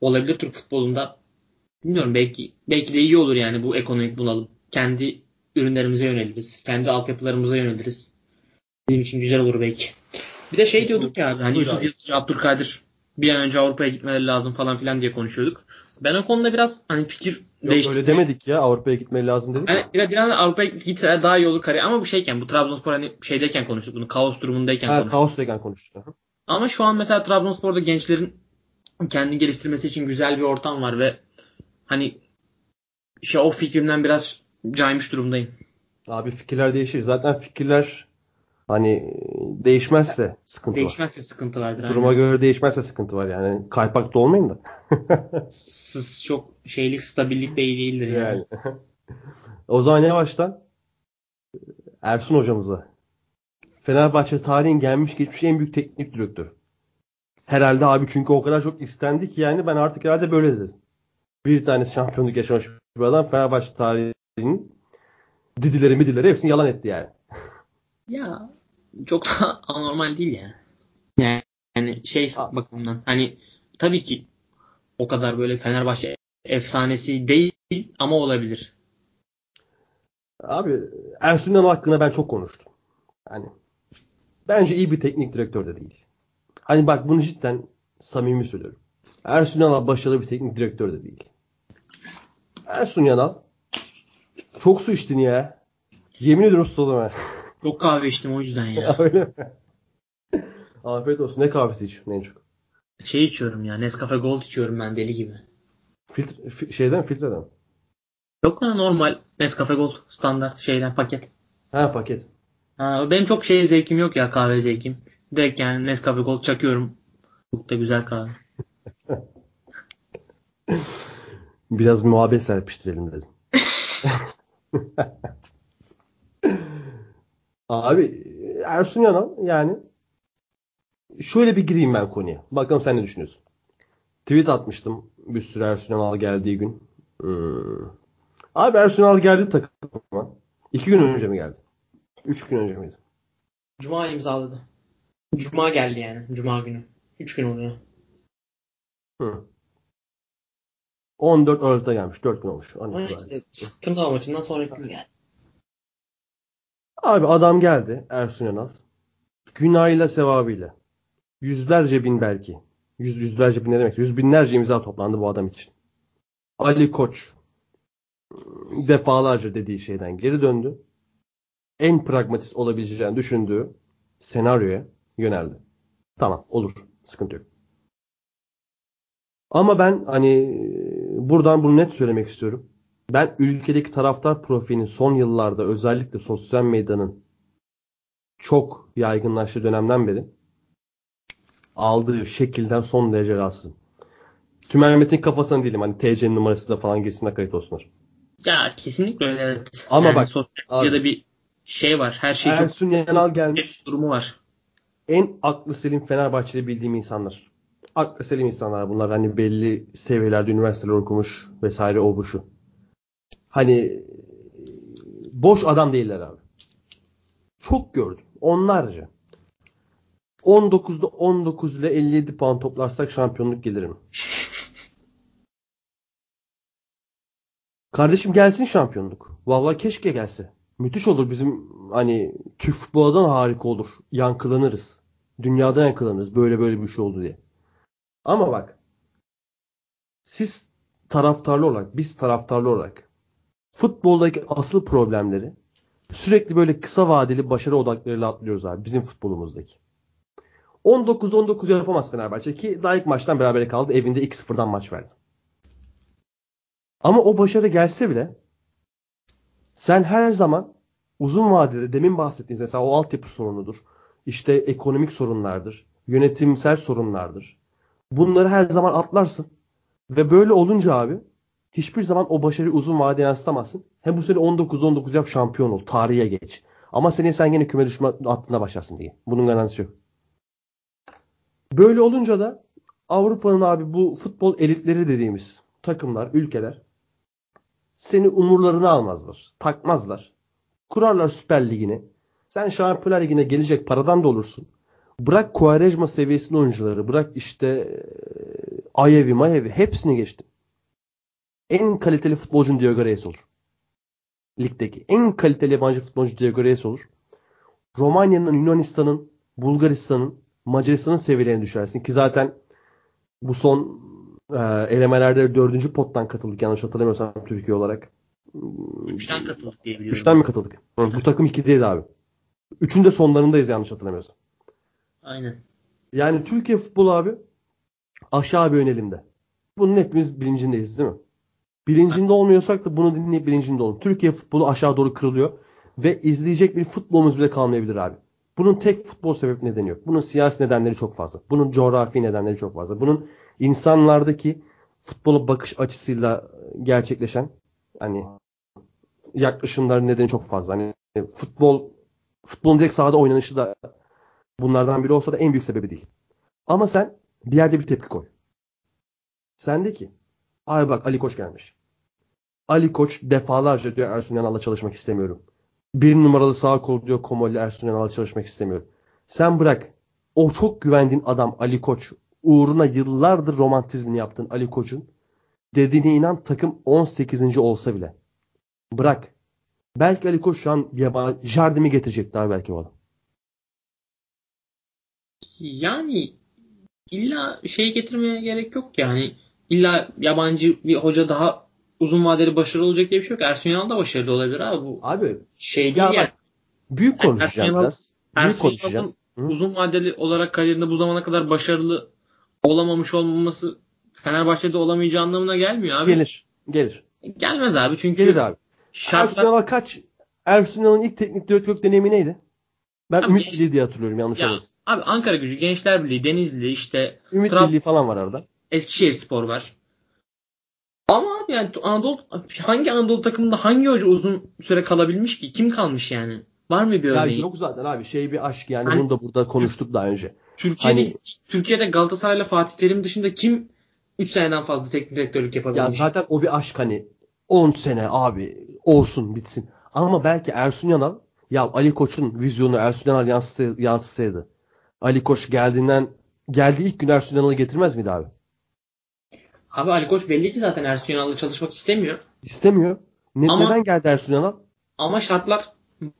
olabilir Türk futbolunda. Bilmiyorum belki belki de iyi olur yani bu ekonomik bunalım. Kendi ürünlerimize yöneliriz. Kendi altyapılarımıza yöneliriz. Benim için güzel olur belki. Bir de şey diyorduk ya abi, hani Yusuf. Yazıcı, Abdülkadir bir an önce Avrupa'ya gitmeleri lazım falan filan diye konuşuyorduk. Ben o konuda biraz hani fikir Yok değiştirdim. öyle demedik ya Avrupa'ya gitmeleri lazım dedik. Hani biraz, biraz Avrupa'ya gitseler daha iyi olur kariyer. Ama bu şeyken bu Trabzonspor hani şeydeyken konuştuk bunu. Kaos durumundayken ha, konuştuk. Kaos Vegan konuştuk. Ama şu an mesela Trabzonspor'da gençlerin kendini geliştirmesi için güzel bir ortam var ve hani şey o fikrimden biraz caymış durumdayım. Abi fikirler değişir. Zaten fikirler hani değişmezse sıkıntı var. Değişmezse sıkıntı vardır. Duruma aynen. göre değişmezse sıkıntı var yani. Kaypak da olmayın da. Sız çok şeylik, stabillik de iyi değildir yani. Yani. o zaman yavaştan Ersun hocamıza. Fenerbahçe tarihin gelmiş geçmiş en büyük teknik direktör. Herhalde abi çünkü o kadar çok istendi ki yani ben artık herhalde böyle dedim. Bir tanesi şampiyonluk yaşamış bir adam Fenerbahçe tarihinin didileri midileri hepsini yalan etti yani. Ya çok da anormal değil ya. Yani, yani şey Abi. bakımından hani tabii ki o kadar böyle Fenerbahçe efsanesi değil ama olabilir. Abi Ersun Yanal hakkında ben çok konuştum. Hani bence iyi bir teknik direktör de değil. Hani bak bunu cidden samimi söylüyorum. Ersun Yanal başarılı bir teknik direktör de değil. Ersun Yanal çok su içtin ya. Yemin ediyorum susadım ha. Çok kahve içtim o yüzden ya. Öyle mi? Afiyet olsun. Ne kahvesi içiyorsun en çok? Şey içiyorum ya Nescafe Gold içiyorum ben deli gibi. Filtre, fi- şeyden filtreden. Yok lan normal Nescafe Gold standart şeyden paket. Ha paket. Ha, benim çok şey zevkim yok ya kahve zevkim. Direkt yani Nescafe Gold çakıyorum. Çok da güzel kahve. Biraz muhabbet serpiştirelim dedim. Abi Ersun Yanal yani şöyle bir gireyim ben konuya. Bakalım sen ne düşünüyorsun? Tweet atmıştım bir sürü Ersun Yanal geldiği gün. Hmm. Abi Ersun Yanal geldi takıma. İki gün önce mi geldi? Üç gün önce miydi? Cuma imzaladı. Cuma geldi yani. Cuma günü. Üç gün oluyor. Hı. 14 Aralık'ta gelmiş. 4 gün olmuş. Ama işte Tırnağı maçından sonraki gün geldi. Abi adam geldi Ersun Yanal. Günahıyla sevabıyla. Yüzlerce bin belki. Yüz, yüzlerce bin ne demek? Yüz binlerce imza toplandı bu adam için. Ali Koç defalarca dediği şeyden geri döndü. En pragmatist olabileceğini düşündüğü senaryoya yöneldi. Tamam olur. Sıkıntı yok. Ama ben hani buradan bunu net söylemek istiyorum. Ben ülkedeki taraftar profilinin son yıllarda özellikle sosyal medyanın çok yaygınlaştığı dönemden beri aldığı şekilden son derece rahatsızım. Tümer Metin kafasına değilim. Hani TC'nin numarası da falan girsin kayıt olsunlar. Ya kesinlikle öyle evet. Ama yani bak. Sosyal medyada bir şey var. Her şey Ersun çok Yanal gelmiş. durumu var. En aklı selim Fenerbahçeli bildiğim insanlar. Aklı selim insanlar bunlar. Hani belli seviyelerde üniversiteler okumuş vesaire o bu. Hani boş adam değiller abi. Çok gördüm. Onlarca. 19'da 19 ile 57 puan toplarsak şampiyonluk gelir mi? Kardeşim gelsin şampiyonluk. Vallahi keşke gelse. Müthiş olur bizim hani Türk futboldan harika olur. Yankılanırız. Dünyada yankılanırız. Böyle böyle bir şey oldu diye. Ama bak siz taraftarlı olarak, biz taraftarlı olarak futboldaki asıl problemleri sürekli böyle kısa vadeli başarı odaklarıyla atlıyoruz abi bizim futbolumuzdaki. 19-19 yapamaz Fenerbahçe ki daha ilk maçtan beraber kaldı. Evinde 2-0'dan maç verdi. Ama o başarı gelse bile sen her zaman uzun vadede demin bahsettiğiniz mesela o altyapı sorunudur. İşte ekonomik sorunlardır. Yönetimsel sorunlardır. Bunları her zaman atlarsın. Ve böyle olunca abi hiçbir zaman o başarıyı uzun vadeye yansıtamazsın. Hem bu sene 19-19 yap şampiyon ol. Tarihe geç. Ama seneye sen gene küme düşme hattında başlasın diye. Bunun garantisi yok. Böyle olunca da Avrupa'nın abi bu futbol elitleri dediğimiz takımlar, ülkeler seni umurlarına almazlar. Takmazlar. Kurarlar Süper Ligi'ni. Sen Şampiyonlar Ligi'ne gelecek paradan da olursun. Bırak Quaresma seviyesinde oyuncuları. Bırak işte Ayevi, Mayevi hepsini geçtim. En kaliteli futbolcun Diego Reyes olur. Ligdeki en kaliteli yabancı futbolcu Diego Reyes olur. Romanya'nın, Yunanistan'ın, Bulgaristan'ın, Macaristan'ın seviyelerini düşersin. Ki zaten bu son e, elemelerde dördüncü pottan katıldık yanlış hatırlamıyorsam Türkiye olarak. Üçten katıldık diye biliyorum. Üçten mi katıldık? Hı, bu takım ikideydi abi. Üçün de sonlarındayız yanlış hatırlamıyorsam. Aynen. Yani Türkiye futbolu abi aşağı bir yönelimde. Bunun hepimiz bilincindeyiz değil mi? Bilincinde olmuyorsak da bunu dinleyip bilincinde olun. Türkiye futbolu aşağı doğru kırılıyor ve izleyecek bir futbolumuz bile kalmayabilir abi. Bunun tek futbol sebep nedeni yok. Bunun siyasi nedenleri çok fazla. Bunun coğrafi nedenleri çok fazla. Bunun insanlardaki futbola bakış açısıyla gerçekleşen hani yaklaşımların nedeni çok fazla. Hani futbol futbolun direkt sahada oynanışı da bunlardan biri olsa da en büyük sebebi değil. Ama sen bir yerde bir tepki koy. Sen de ki ay bak Ali Koç gelmiş. Ali Koç defalarca diyor Ersun Yanal'la çalışmak istemiyorum. Bir numaralı sağ kol diyor Komolli Ersun Yanal'la çalışmak istemiyorum. Sen bırak. O çok güvendiğin adam Ali Koç uğruna yıllardır romantizmini yaptın Ali Koç'un dediğine inan takım 18. olsa bile. Bırak. Belki Ali Koç şu an Jardim'i getirecek daha belki o adam. Yani illa şey getirmeye gerek yok yani. İlla yabancı bir hoca daha uzun vadeli başarılı olacak diye bir şey yok. Ersun Yanal da başarılı olabilir abi. Bu Abi şey değil ya yani. büyük konuşacağım Ersun biraz. Büyük Ersun konuşacağım. Yanal'ın uzun vadeli olarak kariyerinde bu zamana kadar başarılı olamamış olmaması Fenerbahçe'de olamayacağı anlamına gelmiyor abi. Gelir. Gelir. Gelmez abi çünkü Gelir abi. Ersun şartlar Yanal kaç? Ersun Yanal'ın ilk teknik direktörlük deneyimi neydi? Ben Abi Ümit genç- diye hatırlıyorum yanlış ya, olmasın. abi Ankara Gücü, Gençler Birliği, Denizli, işte Ümit Trabzon- Birliği falan var arada. Eskişehir Spor var. Ama abi yani Anadolu hangi Anadolu takımında hangi hoca uzun süre kalabilmiş ki? Kim kalmış yani? Var mı bir Ya örneği? yok zaten abi şey bir aşk yani Hani- bunu da burada konuştuk daha önce. Türkiye'de Hani- Türkiye'de Galatasaray'la Fatih Terim dışında kim 3 seneden fazla teknik direktörlük Ya yapabilmiş? zaten o bir aşk hani 10 sene abi olsun bitsin. Ama belki Ersun Yanal ya Ali Koç'un vizyonu Ersun Yanal yansıtsaydı, yansıtsaydı. Ali Koç geldiğinden geldiği ilk gün Ersun Yanal'ı getirmez miydi abi? Abi Ali Koç belli ki zaten Ersun Yanal'la çalışmak istemiyor. İstemiyor. Ne, Ama- Neden geldi Ersun Yanal? Ama şartlar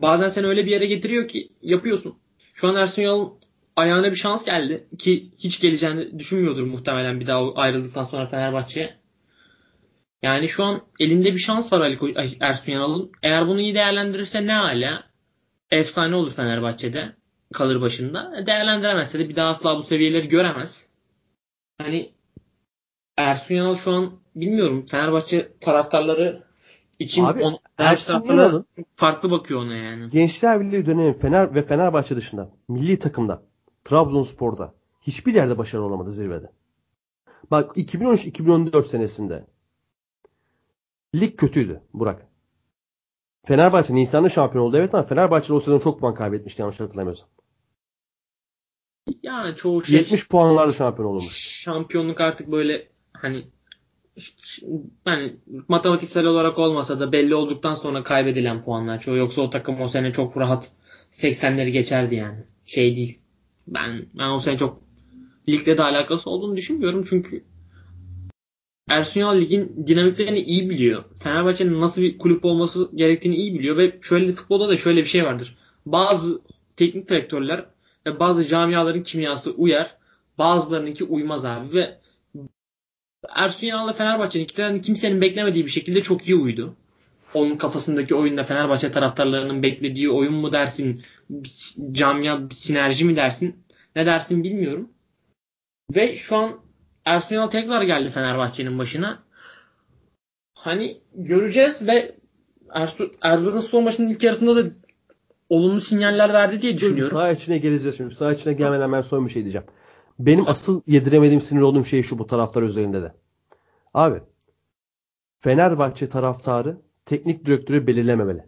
bazen seni öyle bir yere getiriyor ki yapıyorsun. Şu an Ersun Yanal'ın ayağına bir şans geldi ki hiç geleceğini düşünmüyordur muhtemelen bir daha ayrıldıktan sonra Fenerbahçe'ye. Yani şu an elinde bir şans var Ali Ko- ay, Ersun Yanal'ın. Eğer bunu iyi değerlendirirse ne hala efsane olur Fenerbahçe'de kalır başında. Değerlendiremezse de bir daha asla bu seviyeleri göremez. Hani Ersun Yanal şu an bilmiyorum Fenerbahçe taraftarları için Abi, on, Ersun Yanal'ın farklı bakıyor ona yani. Gençler Birliği dönemi Fener ve Fenerbahçe dışında milli takımda Trabzonspor'da hiçbir yerde başarılı olamadı zirvede. Bak 2013-2014 senesinde lig kötüydü Burak. Fenerbahçe Nisan'da şampiyon oldu evet ama Fenerbahçe o sezon çok puan kaybetmişti yanlış hatırlamıyorsam. Yani çoğu şey 70 puanlarla şampiyon olmuş. şampiyonluk artık böyle hani yani matematiksel olarak olmasa da belli olduktan sonra kaybedilen puanlar çoğu. Yoksa o takım o sene çok rahat 80'leri geçerdi yani. Şey değil. Ben ben o sene çok ligde de alakası olduğunu düşünmüyorum çünkü Ersun Yanal ligin dinamiklerini iyi biliyor. Fenerbahçe'nin nasıl bir kulüp olması gerektiğini iyi biliyor ve şöyle futbolda da şöyle bir şey vardır. Bazı teknik direktörler ve bazı camiaların kimyası uyar. Bazılarınınki uymaz abi ve Ersun Yanal'la Fenerbahçe'nin ikilerinden kimsenin beklemediği bir şekilde çok iyi uydu. Onun kafasındaki oyunda Fenerbahçe taraftarlarının beklediği oyun mu dersin, bir camia sinerji mi dersin, ne dersin bilmiyorum. Ve şu an Ersun Yanal tekrar geldi Fenerbahçe'nin başına. Hani göreceğiz ve Ersu, Erzurumspor maçının ilk yarısında da olumlu sinyaller verdi diye düşünüyorum. Sağ içine geleceğiz şimdi. Sağ içine gelmeden ben son bir şey diyeceğim. Benim asıl yediremediğim sinir olduğum şey şu bu taraftar üzerinde de. Abi Fenerbahçe taraftarı teknik direktörü belirlememeli.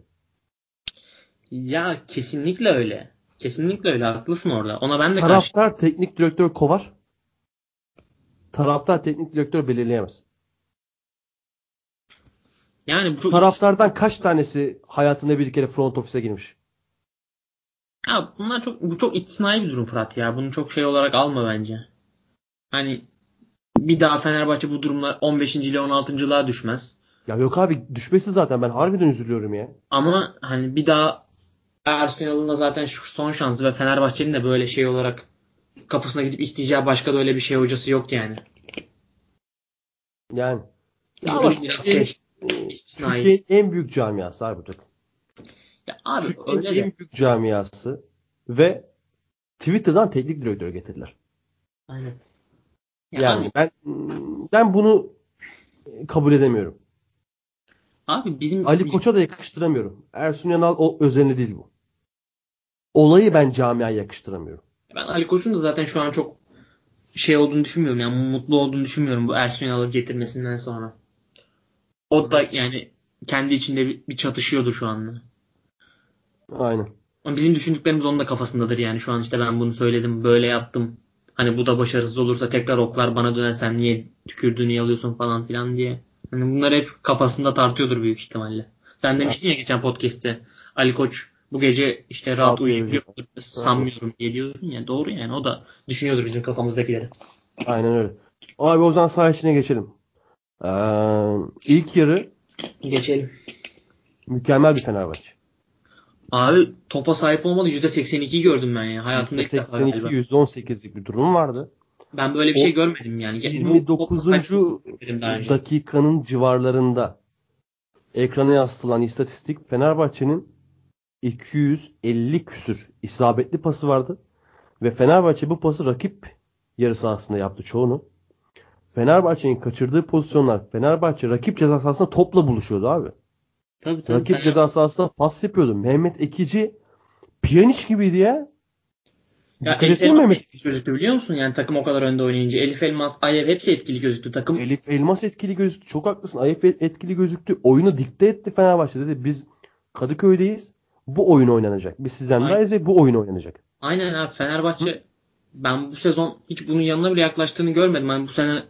Ya kesinlikle öyle. Kesinlikle öyle. Haklısın orada. Ona ben de karşı. Taraftar teknik direktör kovar. Taraftar teknik direktör belirleyemez. Yani bu çok Taraftardan kaç tanesi hayatında bir kere front ofise girmiş? Ya bunlar çok bu çok istisnai bir durum Fırat ya. Bunu çok şey olarak alma bence. Hani bir daha Fenerbahçe bu durumlar 15. ile 16.lığa düşmez. Ya yok abi düşmesi zaten ben harbiden üzülüyorum ya. Ama hani bir daha Ersun Yanal'ın da zaten şu son şansı ve Fenerbahçe'nin de böyle şey olarak kapısına gidip isteyeceği başka da öyle bir şey hocası yok yani. Yani. Ya ama biraz şey, istisnai. En büyük camiası abi bu takım. Ya abi Türkiye'nin öyle de. en büyük camiası ve Twitter'dan teknik direktör getirdiler. Aynen. Ya Yani abi, ben ben bunu kabul edemiyorum. abi bizim Ali Koç'a da yakıştıramıyorum. Ersun Yanal o özelliği değil bu. Olayı ben camiaya yakıştıramıyorum. Ben Ali Koç'un da zaten şu an çok şey olduğunu düşünmüyorum. Yani mutlu olduğunu düşünmüyorum bu Ersun Yanal'ı getirmesinden sonra. O da yani kendi içinde bir, bir çatışıyordur şu anda. Aynen. Ama bizim düşündüklerimiz onun da kafasındadır yani. Şu an işte ben bunu söyledim, böyle yaptım. Hani bu da başarısız olursa tekrar oklar bana döner sen niye tükürdüğünü niye alıyorsun falan filan diye. Hani bunlar hep kafasında tartıyordur büyük ihtimalle. Sen demiştin ya geçen podcast'te Ali Koç bu gece işte rahat Rahat uyuyabiliyor uyuyacak. sanmıyorum diye diyordun ya. Doğru yani o da düşünüyordur bizim kafamızdakileri. Aynen öyle. Abi o zaman saha içine geçelim. Ee, ilk yarı Geçelim. mükemmel bir Fenerbahçe. Abi topa sahip olmadı %82 gördüm ben ya. Hayatımda ilk defa %82 galiba. %18'lik bir durum vardı. Ben böyle bir O şey görmedim yani. Bu topa 29. sahip görmedim daha önce. dakikanın civarlarında ekrana yansıtılan istatistik Fenerbahçe'nin 250 küsür isabetli pası vardı. Ve Fenerbahçe bu pası rakip yarı sahasında yaptı çoğunu. Fenerbahçe'nin kaçırdığı pozisyonlar Fenerbahçe rakip ceza sahasında topla buluşuyordu abi. Tabii tabii. Rakip Fener- ceza sahasında pas yapıyordu. Mehmet Ekici piyaniş gibiydi ya. Ya Dikkat Elif Elmas etkili gözüktü biliyor musun? Yani takım o kadar önde oynayınca. Elif Elmas, Ayev hepsi etkili gözüktü. Takım Elif Elmas etkili gözüktü. Çok haklısın. Ayıp etkili gözüktü. Oyunu dikte etti Fenerbahçe dedi. Biz Kadıköy'deyiz. Bu oyun oynanacak. Biz sizden Aynen. dahiyiz ve bu oyun oynanacak. aynen abi Fenerbahçe ben bu sezon hiç bunun yanına bile yaklaştığını görmedim. Yani bu sene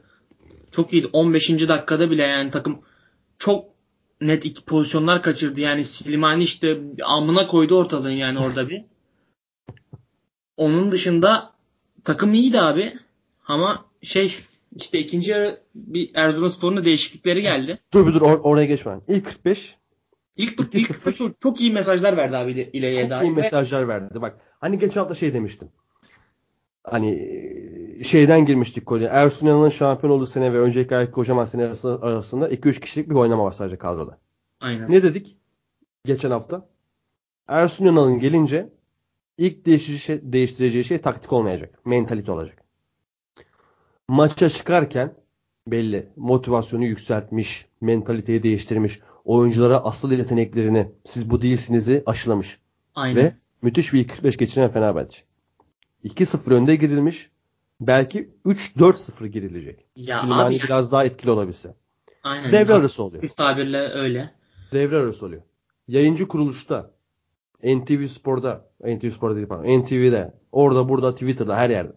çok iyiydi. 15. dakikada bile yani takım çok net iki pozisyonlar kaçırdı. Yani Slimani işte amına koydu ortalığın yani orada bir. Onun dışında takım iyiydi abi. Ama şey işte ikinci yarı bir Erzurumspor'un değişiklikleri geldi. Dur bir dur or- oraya geçme. İlk 45 İlk, ilk 45 çok, çok iyi mesajlar verdi abi ile, ileriye çok iyi mesajlar verdi. Bak hani geçen hafta şey demiştim. Hani şeyden girmiştik konuya. Ersun Yanal'ın şampiyon olduğu sene ve önceki ay kocaman sene arasında 2-3 kişilik bir oynama var sadece kadroda. Aynen. Ne dedik? Geçen hafta. Ersun Yanal'ın gelince ilk değiştireceği şey, değiştireceği şey taktik olmayacak. Mentalite olacak. Maça çıkarken belli. Motivasyonu yükseltmiş. Mentaliteyi değiştirmiş. Oyunculara asıl yeteneklerini siz bu değilsinizi aşılamış. Aynen. Ve müthiş bir 45 geçiren Fenerbahçe. 2-0 önde girilmiş. Belki 3-4-0 girilecek. Ya Slimani abi yani- biraz daha etkili olabilse. Aynen. Devre arası oluyor. Bir tabirle öyle. Devre arası oluyor. Yayıncı kuruluşta, NTV Spor'da, NTV Spor'da değil pardon, NTV'de, orada burada, Twitter'da, her yerde.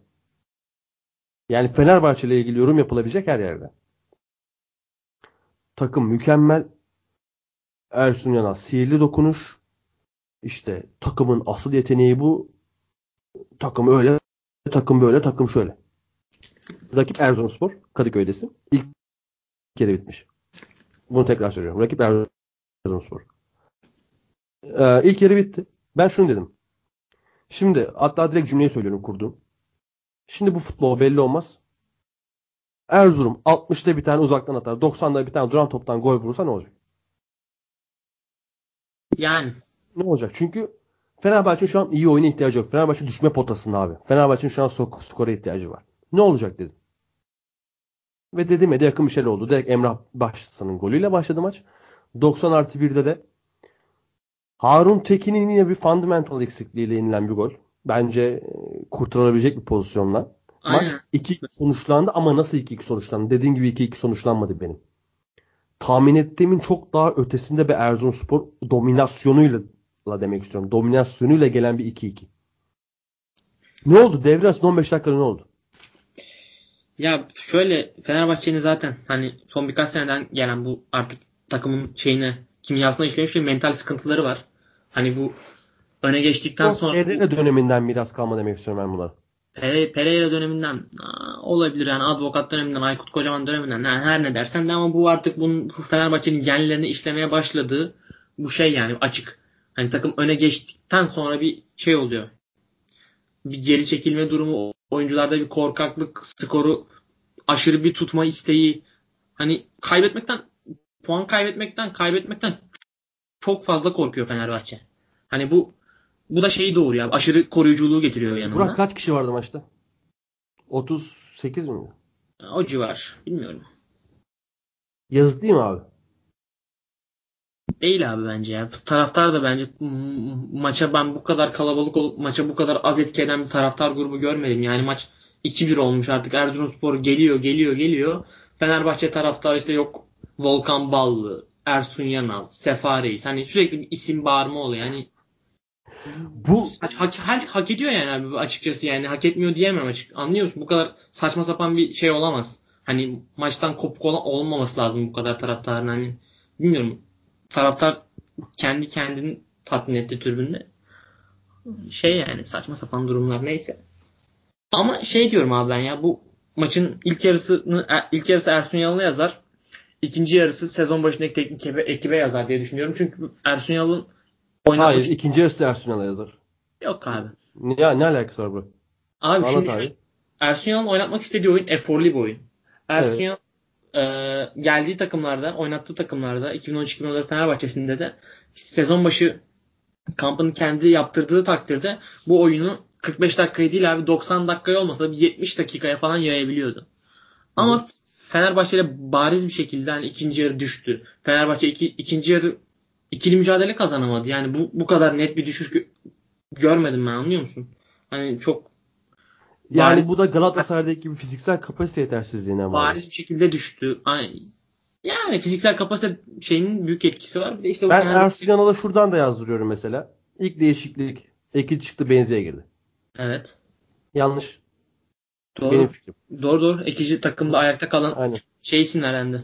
Yani Fenerbahçe ile ilgili yorum yapılabilecek her yerde. Takım mükemmel. Ersun Yanal sihirli dokunuş. İşte takımın asıl yeteneği bu. Takım öyle, takım böyle, takım şöyle. Rakip Erzurumspor, Kadıköy'desin. İlk kere bitmiş. Bunu tekrar söylüyorum. Rakip Erzurumspor. Ee, ilk yarı bitti. Ben şunu dedim. Şimdi hatta direkt cümleyi söylüyorum kurduğum. Şimdi bu futbol belli olmaz. Erzurum 60'ta bir tane uzaktan atar. 90'da bir tane duran toptan gol vurursa ne olacak? Yani Ne olacak? Çünkü Fenerbahçe'nin şu an iyi oyuna ihtiyacı yok. Fenerbahçe düşme potasında abi. Fenerbahçe'nin şu an sok- skora ihtiyacı var. Ne olacak dedim. Ve dediğime de yakın bir şey oldu. Direkt Emrah Başsan'ın golüyle başladı maç. 90 artı 1'de de Harun Tekin'in yine bir fundamental eksikliğiyle inilen bir gol. Bence e, kurtarılabilecek bir pozisyonla. Maç Aynen. 2-2 sonuçlandı ama nasıl 2-2 sonuçlandı? Dediğin gibi 2-2 sonuçlanmadı benim. Tahmin ettiğimin çok daha ötesinde bir Erzurumspor dominasyonuyla la demek istiyorum. Dominasyonuyla gelen bir 2-2. Ne oldu? Devre arasında 15 dakikada ne oldu? Ya şöyle Fenerbahçe'nin zaten hani son birkaç seneden gelen bu artık takımın şeyine kimyasına işlemiş bir mental sıkıntıları var. Hani bu öne geçtikten O sonra Pereira döneminden miras kalma demek istiyorum ben buna. Pere- Pereira döneminden olabilir yani advokat döneminden Aykut Kocaman döneminden yani her ne dersen de ama bu artık bunun bu Fenerbahçe'nin genlerine işlemeye başladığı bu şey yani açık. Hani takım öne geçtikten sonra bir şey oluyor. Bir geri çekilme durumu oyuncularda bir korkaklık skoru aşırı bir tutma isteği hani kaybetmekten puan kaybetmekten kaybetmekten çok fazla korkuyor Fenerbahçe. Hani bu bu da şeyi doğuruyor. abi, Aşırı koruyuculuğu getiriyor yanına. Burak kaç kişi vardı maçta? 38 mi? O civar. Bilmiyorum. Yazık değil mi abi? Değil abi bence ya. Taraftar da bence maça ben bu kadar kalabalık olup maça bu kadar az etki eden bir taraftar grubu görmedim. Yani maç 2-1 olmuş artık Erzurumspor geliyor geliyor geliyor. Fenerbahçe taraftarı işte yok Volkan Ballı, Ersun Yanal, Sefa Reis. Hani sürekli bir isim bağırma oluyor. Yani Bu hak, hak, hak, ediyor yani abi açıkçası yani hak etmiyor diyemem açık. Anlıyor musun? Bu kadar saçma sapan bir şey olamaz. Hani maçtan kopuk ol- olmaması lazım bu kadar taraftarın hani bilmiyorum. Taraftar kendi kendini tatmin etti tribünde. Şey yani saçma sapan durumlar neyse. Ama şey diyorum abi ben ya bu maçın ilk yarısını ilk yarısı Ersun Yanal'a yazar. İkinci yarısı sezon başındaki teknik ekibe, ekibe yazar diye düşünüyorum. Çünkü Ersun Yanal'ın oynatmak hayır ikinci yarısı Ersunal'a yazar. yok abi. Ne, ne alakası var bu? Abi Anlat şimdi abi. Ersun Yanal'ın oynatmak istediği oyun eforlu bir oyun. Ersun Evet. Yanal e, geldiği takımlarda, oynattığı takımlarda 2013-2014 Fenerbahçe'sinde de sezon başı kampını kendi yaptırdığı takdirde bu oyunu 45 dakikayı değil abi 90 dakikaya olmasa da bir 70 dakikaya falan yayabiliyordu. Ama Fenerbahçe'yle bariz bir şekilde hani ikinci yarı düştü. Fenerbahçe iki, ikinci yarı ikili mücadele kazanamadı. Yani bu bu kadar net bir düşüş gö- görmedim ben anlıyor musun? Hani çok Yani Bariz- bu da Galatasaray'daki gibi fiziksel kapasite yetersizliğine bağlı. bariz bir şekilde düştü. Ay- Yani fiziksel kapasite şeyinin büyük etkisi var. Bir de işte Ben Ersun Yanal'a şuradan da yazdırıyorum mesela. İlk değişiklik. Ekil çıktı Benzi'ye girdi. Evet. Yanlış. Doğru. Benim fikrim. Doğru doğru. İkinci takımda ayakta kalan Aynen. şey isimlerdendi.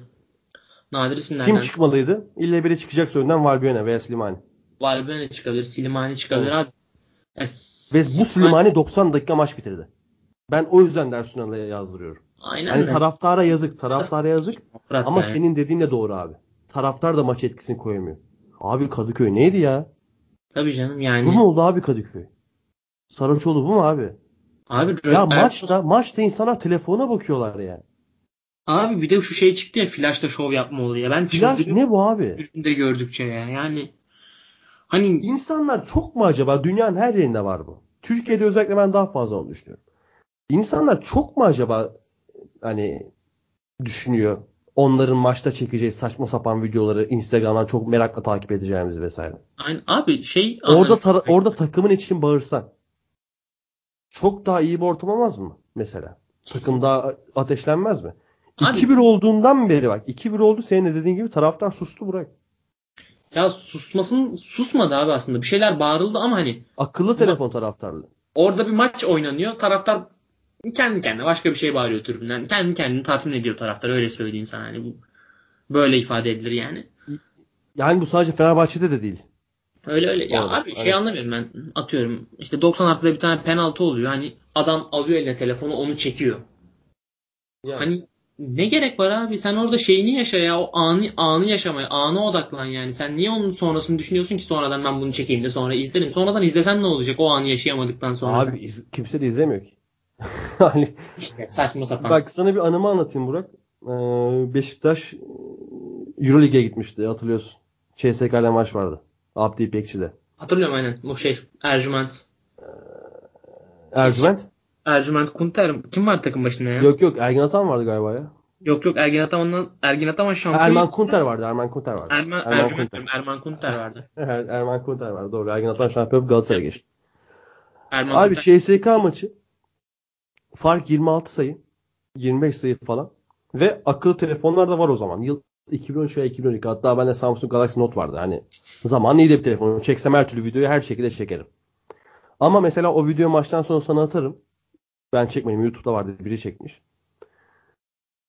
Nadir isimlerden. Kim çıkmalıydı? İlle biri çıkacak önden Valbuena veya Slimani. Valbuena çıkabilir. Slimani çıkabilir Evet. abi. Ya, Ve bu Slimani 90 dakika maç bitirdi. Ben o yüzden Dersunal'a yazdırıyorum. Aynen Hani taraftara yazık, taraftara yazık. Fırat Ama yani. senin dediğin de doğru abi. Taraftar da maç etkisini koyamıyor. Abi Kadıköy neydi ya? Tabii canım Bu yani. mu oldu abi Kadıköy? Saraçoğlu bu mu abi? Abi, Ya maçta maçta insanlar telefona bakıyorlar ya. Abi bir de şu şey çıktı ya flash'ta şov yapma ya. Ben Flash ne bu abi? tribünde gördükçe ya. Yani hani İnsanlar çok mu acaba? Dünyanın her yerinde var bu. Türkiye'de özellikle ben daha fazla onu düşünüyorum. İnsanlar çok mu acaba hani düşünüyor onların maçta çekeceği saçma sapan videoları Instagram'dan çok merakla takip edeceğimizi vesaire. Aynı, abi şey Orada tara- orada takımın için bağırsan çok daha iyi bir ortam olmaz mı mesela? Takım daha ateşlenmez mi? Abi- 2-1 olduğundan beri bak 2-1 oldu senin de dediğin gibi taraftar sustu Burak. ya susmasın susmadı abi aslında. Bir şeyler bağırıldı ama hani Akıllı telefon taraftarlığı. orada bir maç oynanıyor. Taraftar kendi kendine başka bir şey bağırıyor tribünden. Kendi kendini tatmin ediyor taraftar. Öyle söyleyeyim sana. Hani bu böyle ifade edilir yani. Yani bu sadece Fenerbahçe'de de değil. Öyle öyle. Ya Doğru, abi şey anlamıyorum ben. Atıyorum işte 90 artıda bir tane penaltı oluyor. Hani adam alıyor eline telefonu onu çekiyor. Hani ne gerek var abi? Sen orada şeyini yaşa ya. O anı anı yaşamaya, ana odaklan yani. Sen niye onun sonrasını düşünüyorsun ki sonradan ben bunu çekeyim de sonra izlerim. Sonradan izlesen ne olacak o anı yaşayamadıktan sonra? Abi iz- kimse de izlemiyor ki. hani işte saçma sapan. bak sana bir anımı anlatayım Burak. Ee, Beşiktaş e, Euroleague'e gitmişti hatırlıyorsun. CSK'le maç vardı. Abdi İpekçi'de. Hatırlıyorum aynen. Bu şey Ercüment. Ercüment? Ercüment Kunter. Kim var takım başında ya? Yok Yok yok Ergin Atan vardı galiba ya. yok, Ergin Ataman'dan Ergin Ataman şampiyon. Erman Kunter vardı. Erman Kunter vardı. Erman, Erman Ercüment Kunter. Erman Kunter vardı. Er- Erman Kunter vardı. Doğru. Ergin Atan şampiyon Galatasaray'a geçti. Erman Abi Kunter. CSK maçı fark 26 sayı. 25 sayı falan. Ve akıllı telefonlar da var o zaman. Yıl 2013 veya 2012. Hatta bende Samsung Galaxy Note vardı. Hani zaman iyiydi bir telefon. Çeksem her türlü videoyu her şekilde çekerim. Ama mesela o video maçtan sonra sana atarım. Ben çekmedim. YouTube'da vardı. Biri çekmiş.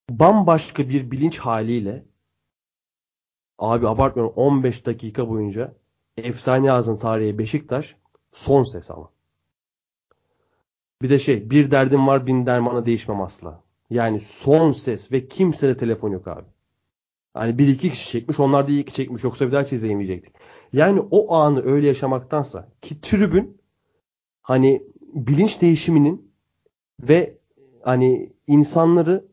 Bambaşka bir bilinç haliyle abi abartmıyorum 15 dakika boyunca efsane yazın tarihi Beşiktaş son ses ama. Bir de şey bir derdim var bin dermana değişmem asla. Yani son ses ve kimsede telefon yok abi. Hani bir iki kişi çekmiş onlar da iyi ki çekmiş yoksa bir daha hiç izleyemeyecektik. Yani o anı öyle yaşamaktansa ki tribün hani bilinç değişiminin ve hani insanları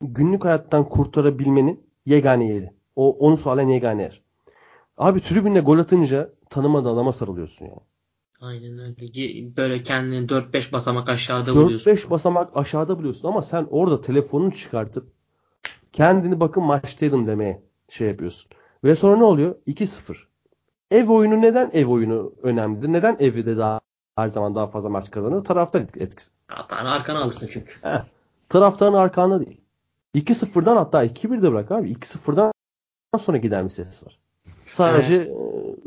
günlük hayattan kurtarabilmenin yegane yeri. O onu sağlayan yegane yer. Abi tribünde gol atınca tanımadığın adama sarılıyorsun yani. Aynen öyle. Böyle kendini 4-5 basamak aşağıda buluyorsun. 4-5 basamak aşağıda buluyorsun ama sen orada telefonunu çıkartıp kendini bakın maçtaydım demeye şey yapıyorsun. Ve sonra ne oluyor? 2-0. Ev oyunu neden ev oyunu önemlidir? Neden evde daha her zaman daha fazla maç kazanır? Taraftar etkisi. Hatta arkana alırsın çünkü. Heh. Taraftarın arkanda değil. 2-0'dan hatta 2-1'de bırak abi. 2-0'dan sonra giden bir ses var. Sadece e,